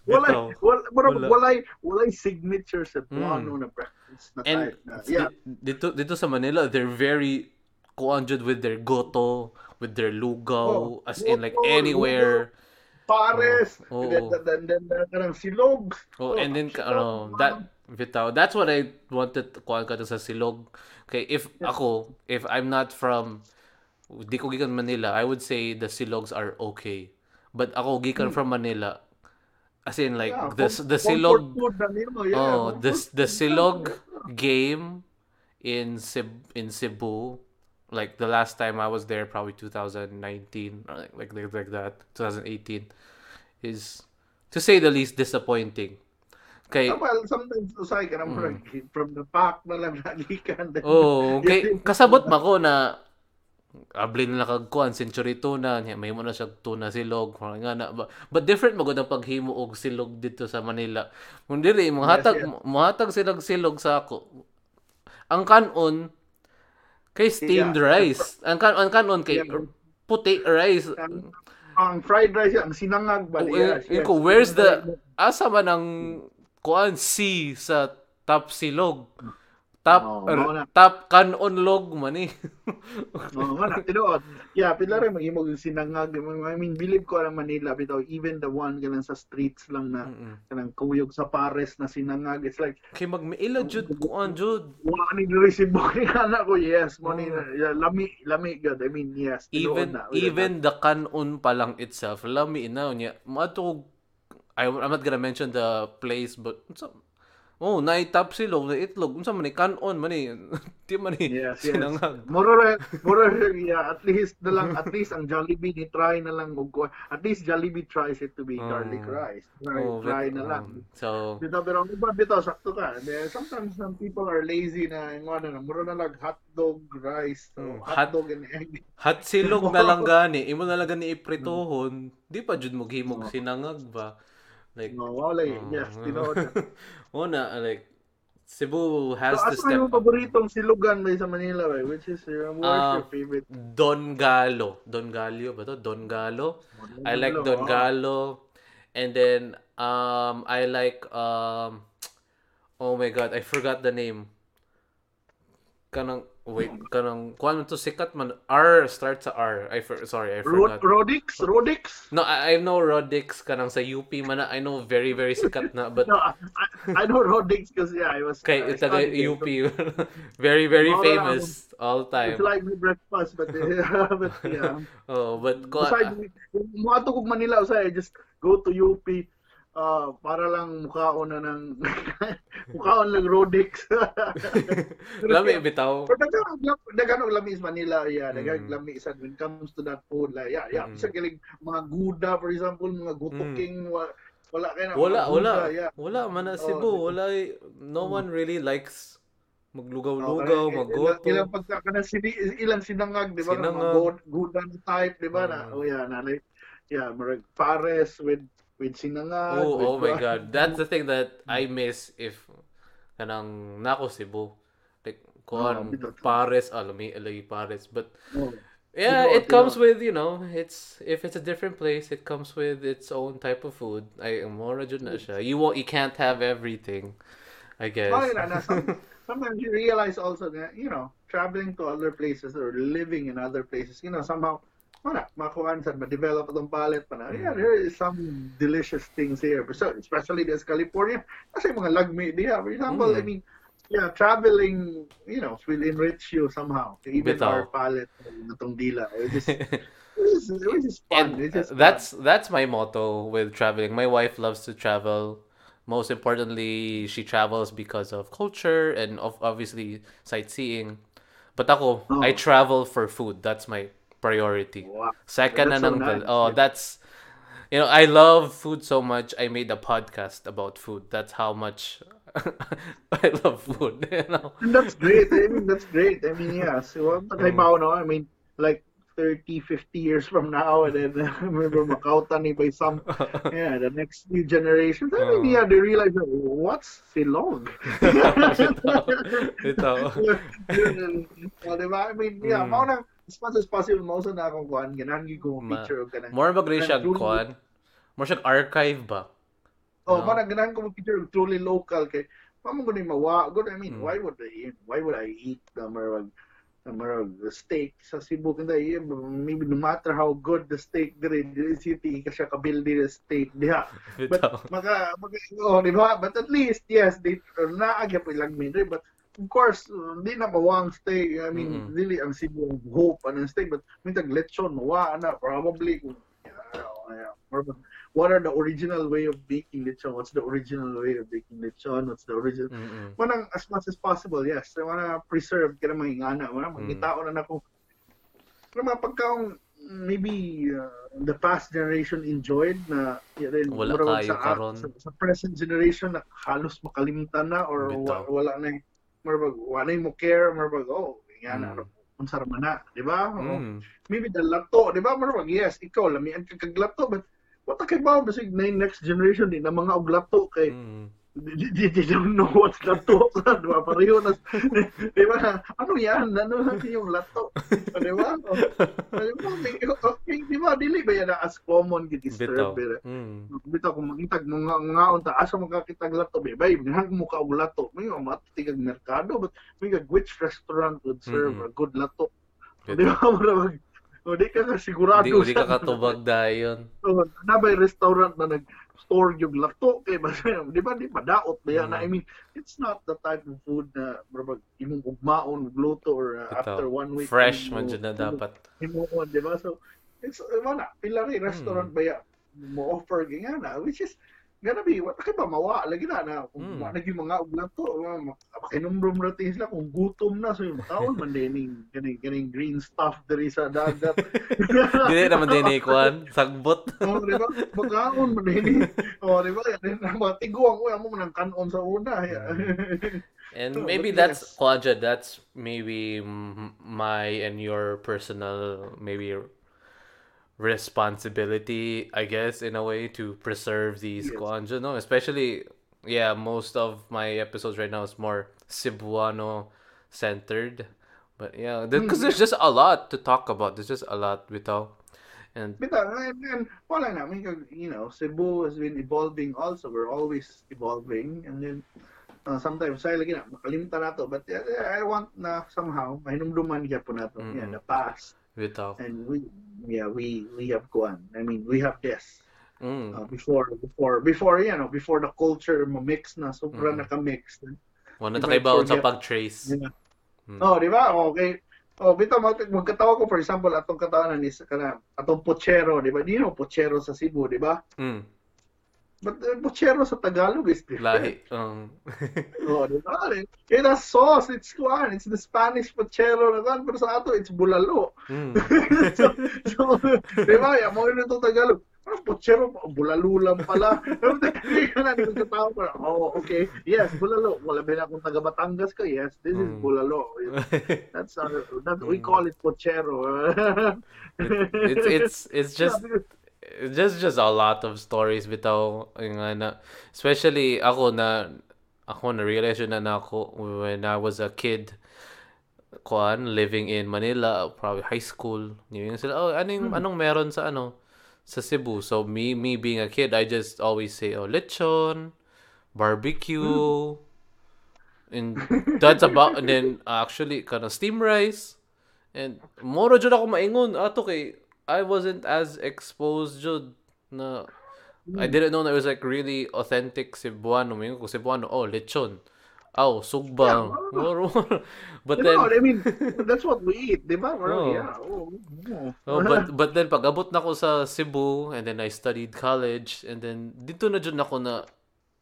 Speaker 2: wala,
Speaker 1: Bitaw.
Speaker 2: wala, wala,
Speaker 1: Wala.
Speaker 2: wala, wala signature sa Buano na breakfast na
Speaker 1: and
Speaker 2: type na. Yeah.
Speaker 1: di- dito dito sa Manila they're very kuanjud with their goto with their lugaw
Speaker 2: Oh,
Speaker 1: as in like
Speaker 2: goto,
Speaker 1: anywhere
Speaker 2: Pares,
Speaker 1: Oo.
Speaker 2: and then, then, then, then, silog.
Speaker 1: Oh, and then ano, that bitaw. That's what I wanted kuan ka sa silog. Okay, if ako, if I'm not from di ko gikan Manila, I would say the silogs are okay. But ako gikan from Manila, As in like
Speaker 2: Yeah,
Speaker 1: the the silog
Speaker 2: yeah.
Speaker 1: Oh, *laughs* the the silog game in Cebu, in Cebu, like the last time I was there, probably 2019 or like like like, like that, 2018, is to say the least disappointing. Okay.
Speaker 2: Ah, well, sometimes usay ka mo
Speaker 1: Mm.
Speaker 2: from the pack na lang.
Speaker 1: Oh, okay. *laughs* Kasabot ma ko na abli na kag kuan century tuna niya may mo na siya tuna silog nga na but, but different magud ang paghimo og silog dito sa Manila kun diri mohatag
Speaker 2: Yes,
Speaker 1: mohatag silag silog sa ako ang kanon kay steamed
Speaker 2: Yeah.
Speaker 1: rice ang kan ang kanon kay
Speaker 2: Yeah.
Speaker 1: puti rice
Speaker 2: Ang, ang fried rice, ang sinangag ba? Yes, yes.
Speaker 1: where's the asa man ang kuan C sa top silog top
Speaker 2: Oh,
Speaker 1: er,
Speaker 2: na.
Speaker 1: top kanon log man eh *laughs*
Speaker 2: Oo nga na, tinuod. Yeah, pila rin maghimo og sinangag. I mean, believe ko ang Manila bitaw even the one kanang sa streets lang na kanang kuyog sa pares na sinangag. It's like
Speaker 1: Kay magmaila jud kuan jud.
Speaker 2: wa ni resibo ni anak ko. Yes, mo ni
Speaker 1: Oh.
Speaker 2: yeah, lami lami good. I mean, yes.
Speaker 1: Even
Speaker 2: na.
Speaker 1: even the kanon pa lang itself, lami na niya. Mato I, I'm not gonna mention the place but unsa Oh, na top silog na itlog. Unsa man ni kanon man ni. *laughs* Di man ni
Speaker 2: Yes, yes.
Speaker 1: sinangag.
Speaker 2: Mura ra- yeah, at least na lang at least ang Jollibee ni try na lang og at least Jollibee tries it to be
Speaker 1: Oh.
Speaker 2: garlic rice. Try,
Speaker 1: Oh,
Speaker 2: try
Speaker 1: but,
Speaker 2: na lang.
Speaker 1: um, so
Speaker 2: Bitaw, pero ang iba bitaw, sakto ka. Sometimes some people are lazy na, yung ano na, mura na lang hotdog, rice, so,
Speaker 1: Mm, hot-
Speaker 2: hotdog and egg.
Speaker 1: hot silog na *laughs* lang gani. Imo na lang gani ipritohon. Di pa jud mo himog sinangag ba? Like
Speaker 2: No, wala eh.
Speaker 1: Oh.
Speaker 2: Yes, tinood.
Speaker 1: Una, *laughs* like, Cebu has
Speaker 2: So,
Speaker 1: to step
Speaker 2: yung paboritong silugan ba sa Manila, ba? Which is your, what's
Speaker 1: Ah,
Speaker 2: your favorite?
Speaker 1: Don Galo. Don Gallo ba to? Don Galo. I like Don
Speaker 2: Oh.
Speaker 1: Galo. And then, um, I like, um, oh my God, I forgot the name. Kanang, wait, kanang, kuan man to sikat man. R starts sa R. I for, sorry, I forgot.
Speaker 2: Rodix? Rodix?
Speaker 1: No, I, I know Rodix kanang sa UP man na. I know very, very sikat na. But *laughs*
Speaker 2: No, I, I know Rodix because, yeah, I was...
Speaker 1: kay
Speaker 2: I
Speaker 1: taga. UP. *laughs* very, very
Speaker 2: Wala,
Speaker 1: famous all
Speaker 2: It's
Speaker 1: time.
Speaker 2: like my breakfast, but, *laughs* but yeah.
Speaker 1: Oh, but ko,
Speaker 2: Usay, mga to kog Manila, usay, just go to UP, uh, para lang mukhaon na ng, *laughs* mukhaon lang Rodix.
Speaker 1: lami *laughs* bitaw.
Speaker 2: Pero dagan dagan og lami sa Manila, yeah, dagan
Speaker 1: Mm.
Speaker 2: lami sa when it comes to that food, like, yeah, yeah,
Speaker 1: Mm.
Speaker 2: kilig mga guda, for example, mga gutoking, wa- wala kay na
Speaker 1: Wala,
Speaker 2: mga
Speaker 1: wala.
Speaker 2: guda, yeah.
Speaker 1: Wala man na
Speaker 2: Oh,
Speaker 1: Cebu.
Speaker 2: di-
Speaker 1: Wala, eh. no one really likes
Speaker 2: Oh,
Speaker 1: maglugaw-lugaw,
Speaker 2: kaya,
Speaker 1: maggoto.
Speaker 2: Ilang, ilang pagka kana sini ilang sinangag, di ba? na Mga
Speaker 1: Sinangag.
Speaker 2: go- guda na type, di ba? Na,
Speaker 1: Mm.
Speaker 2: oh yeah, na like, yeah, pares with with sinangag.
Speaker 1: Oh, oh my God. That's the *laughs* thing that I miss if kanang nako Cebu. Like, kuan,
Speaker 2: ah, Oh,
Speaker 1: pares, alam ah, mo, alay pares. But,
Speaker 2: Oh.
Speaker 1: yeah, it comes with, you know, it's, if it's a different place, it comes with its own type of food. Ay, more jud na siya. You won't, you can't have everything, I guess.
Speaker 2: Oh, yeah, na, some, *laughs* sometimes you realize also that, you know, traveling to other places or living in other places, you know, somehow, wala, makuhaan sa, ma-develop itong palate pa na, yeah,
Speaker 1: Mm.
Speaker 2: there is some delicious things here. So, especially this California, kasi mga lagmi diha. For example,
Speaker 1: Mm.
Speaker 2: I mean, yeah, traveling, you know, will enrich you somehow. Even
Speaker 1: Bitaw.
Speaker 2: our palate, itong dila. Which is, which is, which fun.
Speaker 1: and
Speaker 2: Which is
Speaker 1: uh, that's that's my motto with traveling. My wife loves to travel. Most importantly, she travels because of culture and of obviously sightseeing. But ako,
Speaker 2: Oh.
Speaker 1: I travel for food. That's my priority.
Speaker 2: Wow.
Speaker 1: Second
Speaker 2: That's
Speaker 1: na
Speaker 2: so nice.
Speaker 1: oh, that's you know, I love food so much. I made a podcast about food. That's how much I love food. You know.
Speaker 2: And that's great. I mean, that's great. I mean, yeah. So,
Speaker 1: Mm.
Speaker 2: pag halimbawa, no, I mean, like 30, 50 years from now, and then I remember makautan ni by some, yeah, the next new generations. I mean,
Speaker 1: Oh.
Speaker 2: yeah, they realize, what's silog?
Speaker 1: Ito.
Speaker 2: oh, diba? I mean, yeah,
Speaker 1: Mm.
Speaker 2: Na, as much as possible, mao sa na akong kuhan, ganahan gyud ko picture og ganang.
Speaker 1: More magri siya kuan. More siya archive ba?
Speaker 2: Oh,
Speaker 1: No?
Speaker 2: man, ganahan ko picture truly local kay ko ni mawa. Good, I mean,
Speaker 1: Mm.
Speaker 2: why would I eat? Why would I eat the marag the marag the steak sa Cebu yeah, maybe no matter how good the steak there in the city kasi kabildi the steak diha. *laughs* But maka, maka oh, di ba? But at least yes, they naagya pa ilang minre but of course, uh, di na mawang steak. I mean,
Speaker 1: Mm-mm.
Speaker 2: really ang Cebu ang hope anong steak but mintag lechon mawa na probably kung uh, what are the original way of baking lechon? What's the original way of baking lechon? What's the original?
Speaker 1: Mm-mm.
Speaker 2: Wanang as much as possible, yes. I wanna preserve kaya mga ingana. Wanang
Speaker 1: Mm.
Speaker 2: magkitao na nako. Pero mga pagkaong maybe uh, the past generation enjoyed na yun
Speaker 1: Wala kayo
Speaker 2: sa,
Speaker 1: karon.
Speaker 2: sa, sa present generation na halos makalimutan na or wa,
Speaker 1: Bitaw.
Speaker 2: wala na murag wala na mo care murag oh ingana
Speaker 1: Mm.
Speaker 2: unsar man na di ba.
Speaker 1: Mm.
Speaker 2: maybe the lato, di ba? Marwag, yes, ikaw, lamian ka kag lato, but what kay ba, basig na next generation, di na mga og lato, kay,
Speaker 1: Mm.
Speaker 2: Di, di, di don't know what's lato, di ba? Pareho na, di ba? Ano yan? Ano yung lato? Di ba? O, Di ba? Okay, Di ba? Dili ba yan as common,
Speaker 1: Bitaw.
Speaker 2: gidisturb,
Speaker 1: Mm.
Speaker 2: bitaw kung makitag mga nga unta asa makakitag lato be bay nang mo ka lato may mga matigag merkado but may kag which restaurant would serve
Speaker 1: Mm-mm.
Speaker 2: a good lato di ba *laughs* mo o di ka ka sigurado
Speaker 1: Di, di ka katubag dayon.
Speaker 2: So, na ba yung restaurant na nag-store yung lato kay ba di ba di pa daot ba yan
Speaker 1: Mm.
Speaker 2: I mean it's not the type of food na brabag imong ugmaon luto or uh, after one week
Speaker 1: Fresh man dyan na dapat.
Speaker 2: himuon, di ba? So, it's, wala, pila rin restaurant ba ya, mo offer ganyan na, which is, gonna be, what ka ba, mawa, lagi na, na, kung
Speaker 1: Mm.
Speaker 2: mm. naging mga uglan to, makinumdum natin sila, kung gutom na, so yung taon man din, ganing, ganing green stuff diri sa dagat.
Speaker 1: Dili naman din ni Kwan. Sagbot.
Speaker 2: oh, di ba? Magkaon man din. Oh, di ba? Yan, mga tiguang ko, mo man ang kanon sa una. *laughs*
Speaker 1: And
Speaker 2: Oh,
Speaker 1: maybe
Speaker 2: but
Speaker 1: that's
Speaker 2: yes.
Speaker 1: Kwanja, that's maybe my and your personal maybe responsibility, I guess, in a way to preserve these
Speaker 2: Yes.
Speaker 1: No? Especially yeah, most of my episodes right now is more Cebuano centered. But yeah, because
Speaker 2: Mm,
Speaker 1: there's just a lot to talk about. There's just a lot, Bitaw. And
Speaker 2: Bitaw, and, and wala na, I mean, you know, Cebu has been evolving also. We're always evolving. And then, uh, sometimes, say, lagi na, makalimutan na to. But yeah, I want na somehow, mahinumduman niya po na to.
Speaker 1: Mm-mm.
Speaker 2: Yeah, the past.
Speaker 1: Bitaw.
Speaker 2: And we, yeah, we, we have gone. I mean, we have this.
Speaker 1: Mm.
Speaker 2: Uh, before, before, before, you know, before the culture mo-mix na, sobra
Speaker 1: Mm-mm.
Speaker 2: naka-mix.
Speaker 1: Wala
Speaker 2: you
Speaker 1: na kayo sa pag-trace.
Speaker 2: Yeah.
Speaker 1: Mm.
Speaker 2: Oh, di ba? Okay. Oh, bitaw mag magkatawa ko for example atong katawanan is kana atong pochero, di ba? Di no pochero sa Cebu, di ba?
Speaker 1: Mm.
Speaker 2: But uh, pochero sa Tagalog is different.
Speaker 1: Lahi. Um, *laughs*
Speaker 2: Oh, di ba? It has sauce, it's kuan, it's the Spanish pochero na kuan, pero sa ato it's bulalo.
Speaker 1: mm. *laughs*
Speaker 2: so, so, di ba? Ya mo ito Tagalog. Parang pochero, bulalo lang pala. *laughs* Hindi ka na, hindi ko tao pa. Oh, okay. Yes, bulalo. Wala ba na kung taga Batangas ka? Yes, this is
Speaker 1: Mm.
Speaker 2: bulalo. That's our, that we
Speaker 1: Mm.
Speaker 2: call it pochero.
Speaker 1: it's it's it's just just just a lot of stories bitaw yung na especially ako na ako na realize na na ako when I was a kid kuan living in Manila probably high school yung sila oh anong
Speaker 2: Hmm.
Speaker 1: anong meron sa ano sa Cebu so me me being a kid I just always say oh lechon barbecue and that's about and then actually kind of steam rice and moro jud ako maingon ato kay I wasn't as exposed jud na I didn't know that it was like really authentic Cebuano. Mingo ko Cebuano, oh, lechon. Oh, sugbang.
Speaker 2: Yeah. *laughs*
Speaker 1: But
Speaker 2: You
Speaker 1: then,
Speaker 2: know, I mean, that's what we eat, di ba?
Speaker 1: Oh.
Speaker 2: yeah. Oh, oh.
Speaker 1: oh, but but then pag abot na ko sa Cebu and then I studied college and then dito na jud ako na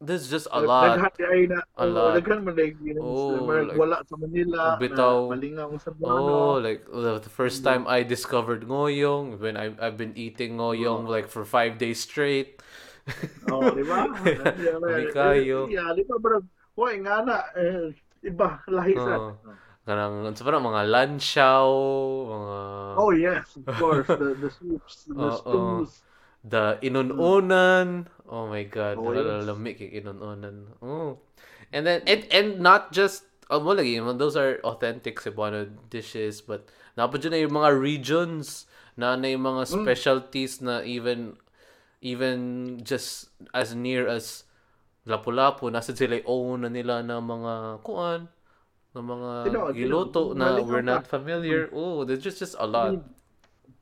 Speaker 1: there's just a lot.
Speaker 2: Daghan ay na,
Speaker 1: A
Speaker 2: oh,
Speaker 1: lot.
Speaker 2: daghan man like, you know,
Speaker 1: Oh, like,
Speaker 2: wala sa Manila,
Speaker 1: bitaw.
Speaker 2: malingaw sa
Speaker 1: Oh,
Speaker 2: Buano.
Speaker 1: like the, the first time I discovered ngoyong when I I've been eating ngoyong like for five days straight. *laughs*
Speaker 2: Oh, di ba? *laughs*
Speaker 1: Hindi kayo.
Speaker 2: Yeah, di ba? Pero, hoy, nga na, eh, iba, lahi sa.
Speaker 1: Oh. Kanang sa parang mga lansiao, mga
Speaker 2: Oh, yes, of course. The, the soups, the *laughs*
Speaker 1: Oo.
Speaker 2: stews.
Speaker 1: The inununan. Oh my god,
Speaker 2: Oh,
Speaker 1: oh,
Speaker 2: yes.
Speaker 1: lamig yung inununan. Oh. And then and and not just oh, mo lagi, those are authentic Cebuano dishes, but napad dyan na yung mga regions na na yung mga
Speaker 2: Mm.
Speaker 1: specialties na even even just as near as Lapu-Lapu, nasa sila own na nila na mga kuan, na mga giluto na we're not familiar. Oh, there's just just a lot.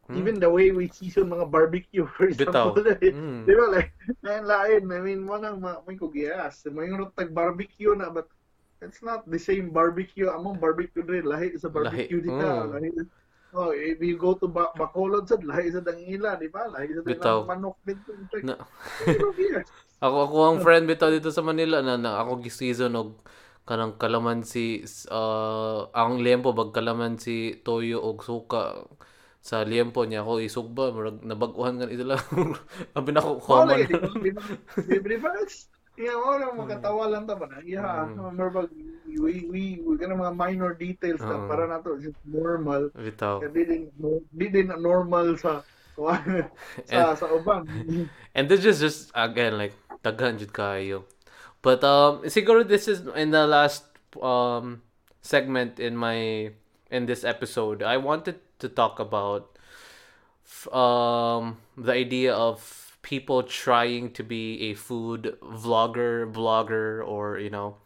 Speaker 1: Hmm?
Speaker 2: Even the way we season mga barbecue, for example. *laughs*
Speaker 1: Mm.
Speaker 2: Di ba, like, lain lain. I mean, mo nang ma- may kugiyas. May ngunot tag-barbecue na, but it's not the same barbecue. Among barbecue rin, lahi sa barbecue
Speaker 1: Lahi,
Speaker 2: dita.
Speaker 1: oh.
Speaker 2: Lahi. Oh, if you go to ba Bacolod sad lahi sa ang ila, di ba? Lahi sa
Speaker 1: Bitaw.
Speaker 2: ang manok dito. Yes. *laughs*
Speaker 1: ako ako ang friend bitaw dito sa Manila na, na ako gi-season og kanang kalamansi uh, ang liempo bag kalamansi toyo og suka sa liempo niya ako isugba murag nabaguhan kan ito lang *laughs* abi na ko
Speaker 2: Oh,
Speaker 1: common
Speaker 2: lagi di ba? Di ba? Di ba? Di ba? Yeah, oh, na makatawa lang ta ba? Yeah,
Speaker 1: Mm.
Speaker 2: normal we we we kana mga minor details na
Speaker 1: Oo.
Speaker 2: para nato just normal.
Speaker 1: bitaw
Speaker 2: di din di din normal sa *laughs* sa sa uban. *laughs*
Speaker 1: And this is just again like daghan jud kayo. But um siguro this is in the last um segment in my in this episode. I wanted to talk about um the idea of people trying to be a food vlogger, blogger or you know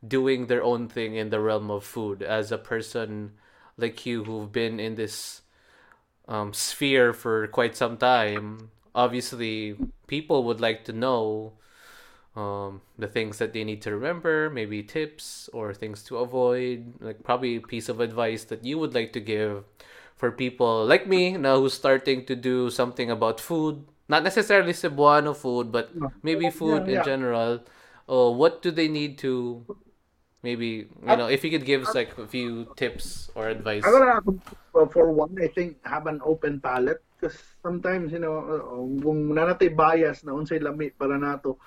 Speaker 1: doing their own thing in the realm of food. As a person like you who've been in this um, sphere for quite some time, obviously people would like to know um, the things that they need to remember, maybe tips or things to avoid, like probably a piece of advice that you would like to give for people like me now who's starting to do something about food, not necessarily Cebuano food, but maybe food
Speaker 2: Yeah,
Speaker 1: in general. Oh, what do they need to maybe you know if you could give us like a few tips or advice?
Speaker 2: Na uh, for one, I think have an open palate because sometimes you know kung nanatay bias na unsay lami para nato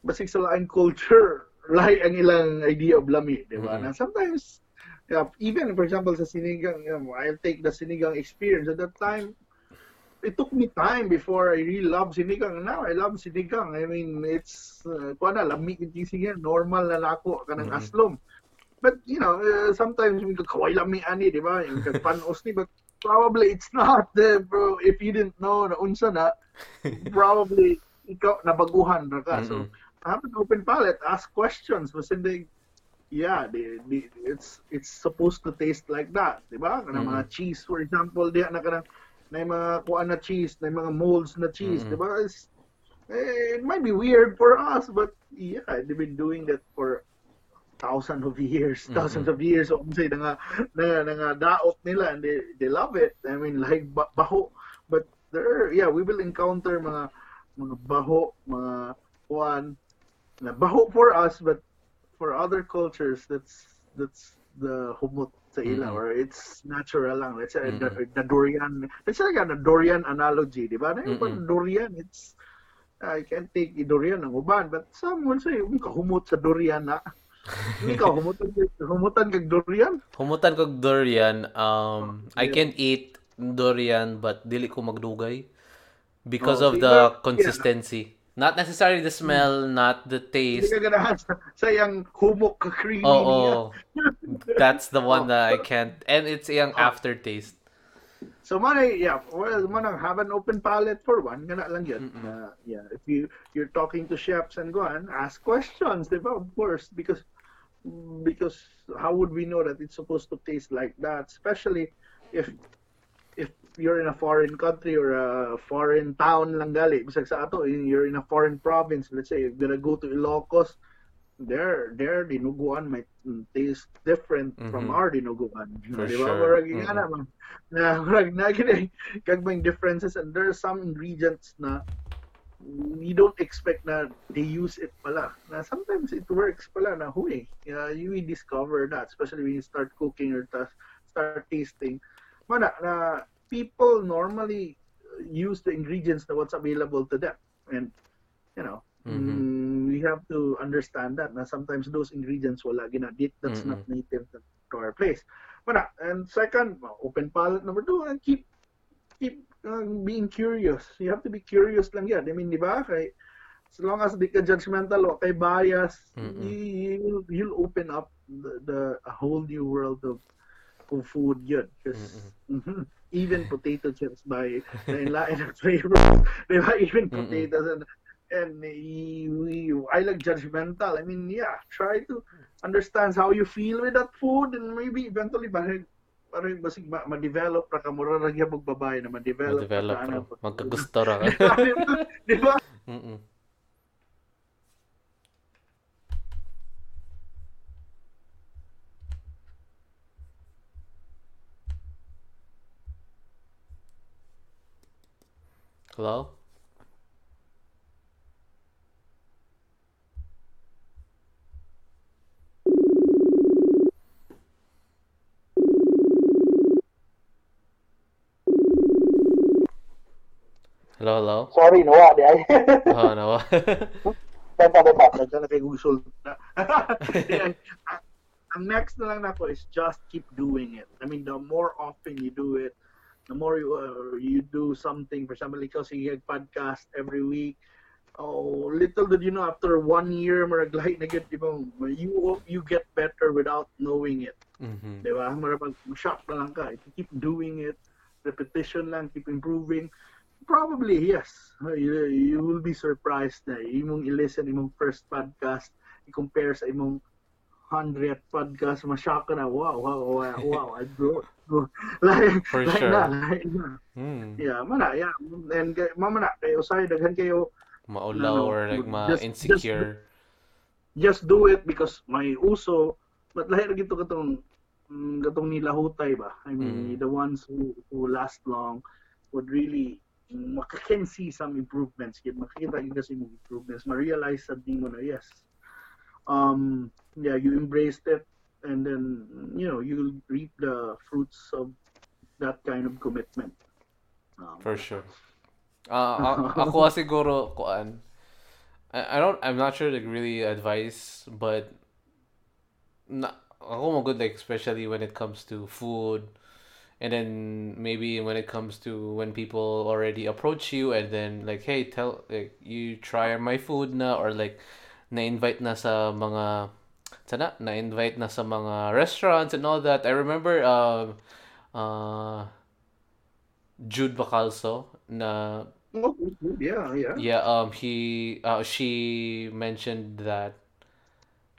Speaker 2: basig sa culture *laughs* lahi ang ilang idea of lami, di ba?
Speaker 1: Mhm.
Speaker 2: Na sometimes yeah, even for example sa sinigang, you know, I'll take the sinigang experience at that time it took me time before I really love sinigang. Now I love sinigang. I mean, it's uh, kuha na lami sinigang, normal na lako kanang
Speaker 1: Mhm.
Speaker 2: aslom. But you know, uh, sometimes we kaway lami ani, di ba? Yung panos ni, but probably it's not, uh, *laughs* bro. If you didn't know na unsa na, *laughs* probably ikaw nabaguhan ra ka. So,
Speaker 1: Mhm.
Speaker 2: have an open palate, ask questions. Hindi, yeah, the, the, it's it's supposed to taste like that, di ba? Kanang
Speaker 1: Mhm.
Speaker 2: mga cheese, for example, diya na kanang na mga kuan na cheese, na mga molds na cheese,
Speaker 1: Mhm.
Speaker 2: di ba? It's, eh, it might be weird for us, but yeah, they've been doing that for thousands of years,
Speaker 1: Mhm.
Speaker 2: thousands of years. So, say, nga, nga, nga daot nila, and they, they love it. I mean, like, ba- baho. But there, yeah, we will encounter mga, mga baho, mga kuan, na baho for us, but for other cultures, that's, that's the humot sa ila,
Speaker 1: Mhm.
Speaker 2: or it's natural lang. Let's say,
Speaker 1: Mhm.
Speaker 2: the, the durian, let's say, the durian analogy, di ba?
Speaker 1: Mhm.
Speaker 2: durian, it's, I can't take durian ng uban, but some will say, "Uy, kahumot sa durian *laughs* na. Hindi ka humutan, humutan kag durian.
Speaker 1: Humutan kog durian. Um, I
Speaker 2: Yeah.
Speaker 1: can eat durian but dili ko magdugay because
Speaker 2: Oh,
Speaker 1: of the
Speaker 2: yeah.
Speaker 1: consistency. Not necessarily the smell, not the taste.
Speaker 2: ka ganahan sa, sa yung humok ka creamy
Speaker 1: Oh, oh. *laughs* That's the one
Speaker 2: Oh.
Speaker 1: that I can't. And it's yung
Speaker 2: Oh.
Speaker 1: aftertaste.
Speaker 2: So man, yeah, well, man, have an open palate for one, gana lang yun. Uh, yeah, if you you're talking to chefs and go on, ask questions, di ba? Of course, because because how would we know that it's supposed to taste like that? Especially if you're in a foreign country or a foreign town lang gali, bisag sa ato, you're in a foreign province, let's say, you're gonna go to Ilocos, their their dinuguan might taste different from
Speaker 1: Mhm.
Speaker 2: our dinuguan.
Speaker 1: For
Speaker 2: Di ba?
Speaker 1: sure.
Speaker 2: Murag
Speaker 1: Mhm.
Speaker 2: nga naman. Na murag na kag may differences and there are some ingredients na you don't expect na they use it pala. Na sometimes it works pala na huy. Yeah, you will discover that especially when you start cooking or ta- start tasting. Mana na people normally use the ingredients that what's available to them and you know
Speaker 1: Mhm.
Speaker 2: mm, we have to understand that na sometimes those ingredients wala ginadit that's
Speaker 1: Mm-mm.
Speaker 2: not native to our place. Mana, and second, open palate number two, and keep keep uh, being curious. You have to be curious lang yan. I mean, di ba? Kay, as long as di ka judgmental o kay bias, you, you'll, you'll open up the, the a whole new world of of food yun. Because mhm, even potato chips by lain-lain ang flavors. *laughs* Di ba? Even potatoes and and you, you, I like judgmental. I mean, yeah, try to understand how you feel with that food and maybe eventually parang parang basig ma- ma-develop ra ka mura ra gyud babae na ma-develop ra
Speaker 1: Develop
Speaker 2: ka, ano,
Speaker 1: ra. Magkagusto ra ka. *laughs*
Speaker 2: Di ba?
Speaker 1: Mm-mm. Hello? Hello, hello?
Speaker 2: Sorry, di ay. *laughs*
Speaker 1: Oh, no.
Speaker 2: Benta, benta. Nandiyan na kay Google na. Yan. Ang- Ang next na lang nako is just keep doing it. I mean, the more often you do it, the more you, uh, you do something. For example, ikaw sige podcast every week. Oh, little did you know, after one year, maraglahi na get, di ba, you, you get better without knowing it.
Speaker 1: Mhm.
Speaker 2: Di ba? Shock na lang ka. If you keep doing it, repetition lang, keep improving, probably, yes. You, you will be surprised na imong i-listen, imong first podcast, i-compare sa imong 100th podcast, ma-shock ka na, wow, wow, wow, wow, I *laughs* grew. Grew. *laughs* like,
Speaker 1: For sure.
Speaker 2: na, like na.
Speaker 1: Hmm.
Speaker 2: Yeah, mana, yeah. And kay- mamana, kayo, usay, daghan kayo,
Speaker 1: Maulaw
Speaker 2: No, no.
Speaker 1: or like
Speaker 2: Just-
Speaker 1: ma-insecure.
Speaker 2: just do it because may uso but lahi ra gito katong mm, katong nilahutay ba I mean
Speaker 1: Mm.
Speaker 2: the ones who who last long would really mm, maka can see some improvements kid makikita gyud kasi mo improvements ma-realize sa mo na yes um yeah you embraced it and then you know you'll reap the fruits of that kind of commitment um,
Speaker 1: For sure. Ah, a- *laughs* ako siguro kuan. I, I don't I'm not sure like really advice, but na ako mo good like especially when it comes to food and then maybe when it comes to when people already approach you and then like hey tell like you try my food na or like na-invite na sa mga sana na-invite na sa mga restaurants and all that. I remember um uh Jude Bacalso na
Speaker 2: oh, yeah yeah
Speaker 1: yeah um he uh she mentioned that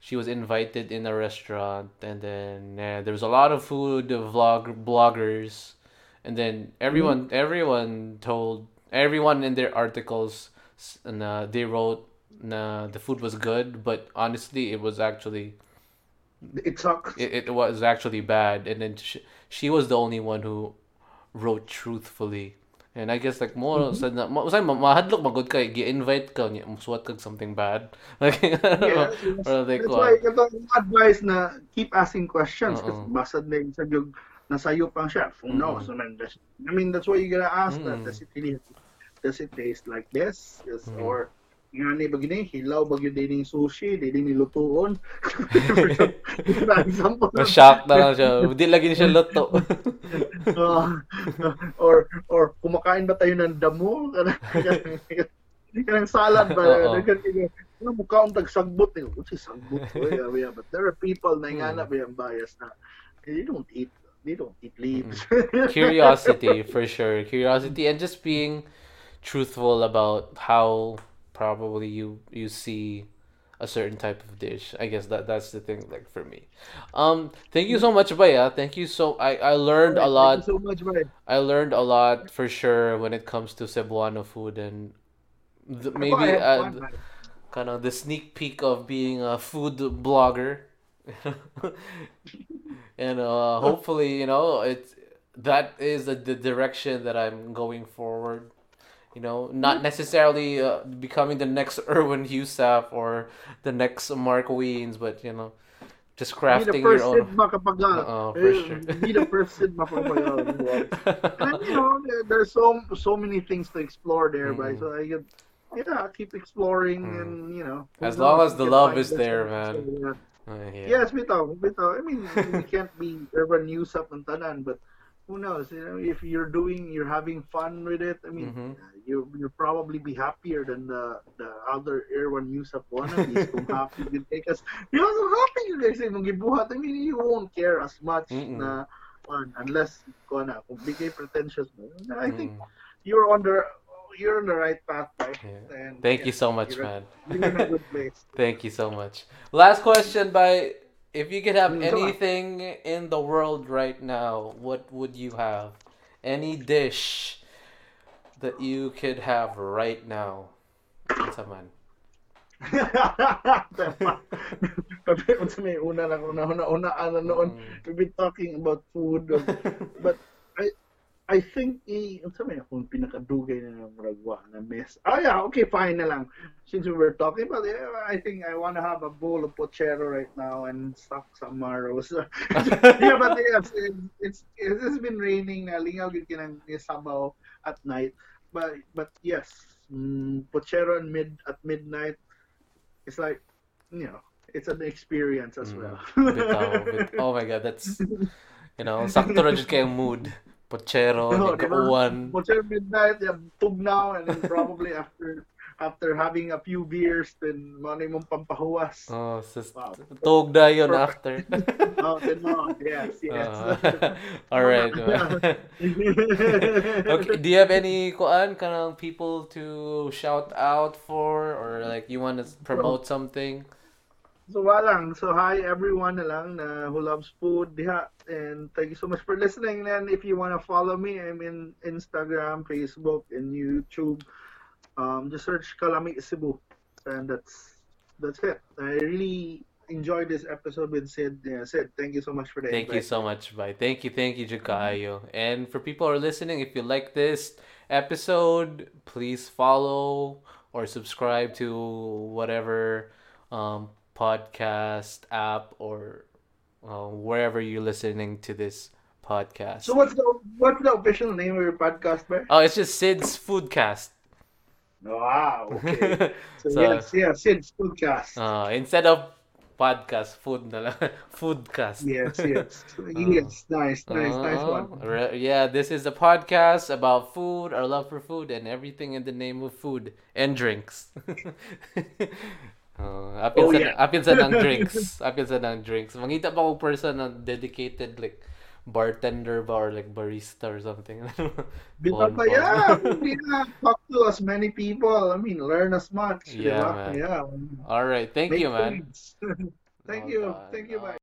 Speaker 1: she was invited in a restaurant and then uh, there was a lot of food vlog bloggers and then everyone everyone told everyone in their articles s- na they wrote na the food was good but honestly it was actually
Speaker 2: it sucks
Speaker 1: it, it was actually bad and then she, she was the only one who wrote truthfully and I guess like more sa na mo sa mahadlok magud kay gi-invite ka niya musuwat kag something bad *laughs* like I don't know.
Speaker 2: Yes, *laughs* yes.
Speaker 1: or like
Speaker 2: That's why yung advice na keep asking questions kasi
Speaker 1: Oo.
Speaker 2: basad na nasayo pang chef. Who knows? I mean, that's, I mean, that's why you gotta ask that.
Speaker 1: Mm.
Speaker 2: Does it really, does it taste like this? Yes,
Speaker 1: Mm.
Speaker 2: Or nga ni ba gini, hilaw ba yun din yung sushi, di din nilutuon. *laughs*
Speaker 1: Na-shock na lang siya di lagi siya luto
Speaker 2: Uh, *laughs* or or kumakain ba tayo ng damo? Kanang *laughs* salad ba? Ano mukha akong tagsagbot eh. What's sagbot? Oh, yeah, yeah. But there are people na nga na ba yung bias na they don't eat they don't eat leaves.
Speaker 1: curiosity for sure curiosity and just being truthful about how probably you you see a certain type of dish. I guess that that's the thing like for me. Um thank you so much baya. Thank you so i i learned a lot
Speaker 2: Thank you so much, man.
Speaker 1: i learned a lot for sure when it comes to cebuano food and maybe uh, kind of the sneak peek of being a food blogger. *laughs* And uh hopefully you know it's that is the, the direction that i'm going forward you know not necessarily uh, becoming the next *laughs* Erwin Husaf or the next Mark Weens but you know just crafting your own
Speaker 2: Sid makapagal.
Speaker 1: Oo, for sure.
Speaker 2: Be the first *laughs* and you know, there's so so many things to explore there,
Speaker 1: Mm-mm.
Speaker 2: right? So I get, yeah, keep exploring,
Speaker 1: Mm.
Speaker 2: and you know,
Speaker 1: As long as the love is there, man.
Speaker 2: So, yeah.
Speaker 1: Uh, yeah.
Speaker 2: Yes, bitaw, bitaw. I mean, we *laughs* can't be urban news up ng tanan, but who knows? You know, if you're doing, you're having fun with it. I mean,
Speaker 1: Mhm.
Speaker 2: You you'll probably be happier than the the other urban news up wannabes kung *laughs* happy you take us. You know, so happy you guys say mong gibuhat. I mean, you won't care as much
Speaker 1: Mm-mm.
Speaker 2: na on unless na kung bigay pretentious mo. I think
Speaker 1: Mm,
Speaker 2: you're on the you're on the right path, right?
Speaker 1: yeah.
Speaker 2: And,
Speaker 1: Thank you so much,
Speaker 2: you're,
Speaker 1: man.
Speaker 2: You're in a good *laughs* place.
Speaker 1: Thank you so much. Last question by if you could have
Speaker 2: Mm,
Speaker 1: anything in the world right now, what would you have? Any dish that you could have right now. What's up, man?
Speaker 2: Sabi mo may una lang, una, una, una, ano noon,
Speaker 1: Mm.
Speaker 2: we've been talking about food, *laughs* but I, I think i unsa may akong pinakadugay na muragwa na miss. Ah yeah, okay, fine na lang. Since we were talking about it, I think I want to have a bowl of pochero right now and stock some marrows. *laughs* yeah, but yes, it, it's it has been raining na lingaw gid kinang sabaw at night. But but yes, mm, pochero and mid at midnight it's like you know, it's an experience as
Speaker 1: Mm.
Speaker 2: well.
Speaker 1: Bitaw, bit- oh my god, that's you know, sakto ra jud kay ang mood. Pochero, *laughs*
Speaker 2: di ba?
Speaker 1: kauwan.
Speaker 2: Pochero midnight, yeah, tugnaw, and then probably after after having a few beers, then money mong pampahuwas.
Speaker 1: Oh, sis,
Speaker 2: Wow.
Speaker 1: tug na yun
Speaker 2: Perfect.
Speaker 1: after. *laughs*
Speaker 2: Oh, then no, yes, yes. *laughs*
Speaker 1: Uh, all right. okay, do you have any kuan kanang people to shout out for or like you want to promote something?
Speaker 2: So walang. So hi everyone na lang na who loves food diha and thank you so much for listening. And if you want to follow me, I'm in Instagram, Facebook, and YouTube. Um, just search Kalami Cebu, and that's that's it. I really enjoyed this episode with Sid. Yeah, Sid, thank you so much for the
Speaker 1: Thank you so much, bye. Thank you, thank you, Jukayo. And for people who are listening, if you like this episode, please follow or subscribe to whatever um, podcast app or uh, wherever you're listening to this podcast.
Speaker 2: So what's the what's the official name of your podcast, Bear?
Speaker 1: Oh, it's just Sid's Foodcast.
Speaker 2: Wow. Okay. *laughs* So,
Speaker 1: So-
Speaker 2: yes, yes, Sid's podcast.
Speaker 1: Uh, instead of podcast, food na lang. *laughs* Foodcast.
Speaker 2: yes, yes, *laughs* yes. Nice, nice, nice
Speaker 1: Uh,
Speaker 2: one.
Speaker 1: re- Yeah, this is a podcast about food, our love for food, and everything in the name of food and drinks. Uh, apin
Speaker 2: Oh,
Speaker 1: sa
Speaker 2: yeah.
Speaker 1: apin sa ng *laughs* drinks. Apin sa ng drinks. Mangita pa ko person na dedicated like bartender ba or like barista or something. *laughs*
Speaker 2: Because,
Speaker 1: On
Speaker 2: but yeah, *laughs* yeah, talk to as many people. I mean, learn as much.
Speaker 1: Yeah,
Speaker 2: diba?
Speaker 1: man.
Speaker 2: Yeah.
Speaker 1: All right, thank
Speaker 2: Make
Speaker 1: you, man.
Speaker 2: Thank
Speaker 1: Well
Speaker 2: you.
Speaker 1: done.
Speaker 2: Thank you. Bye.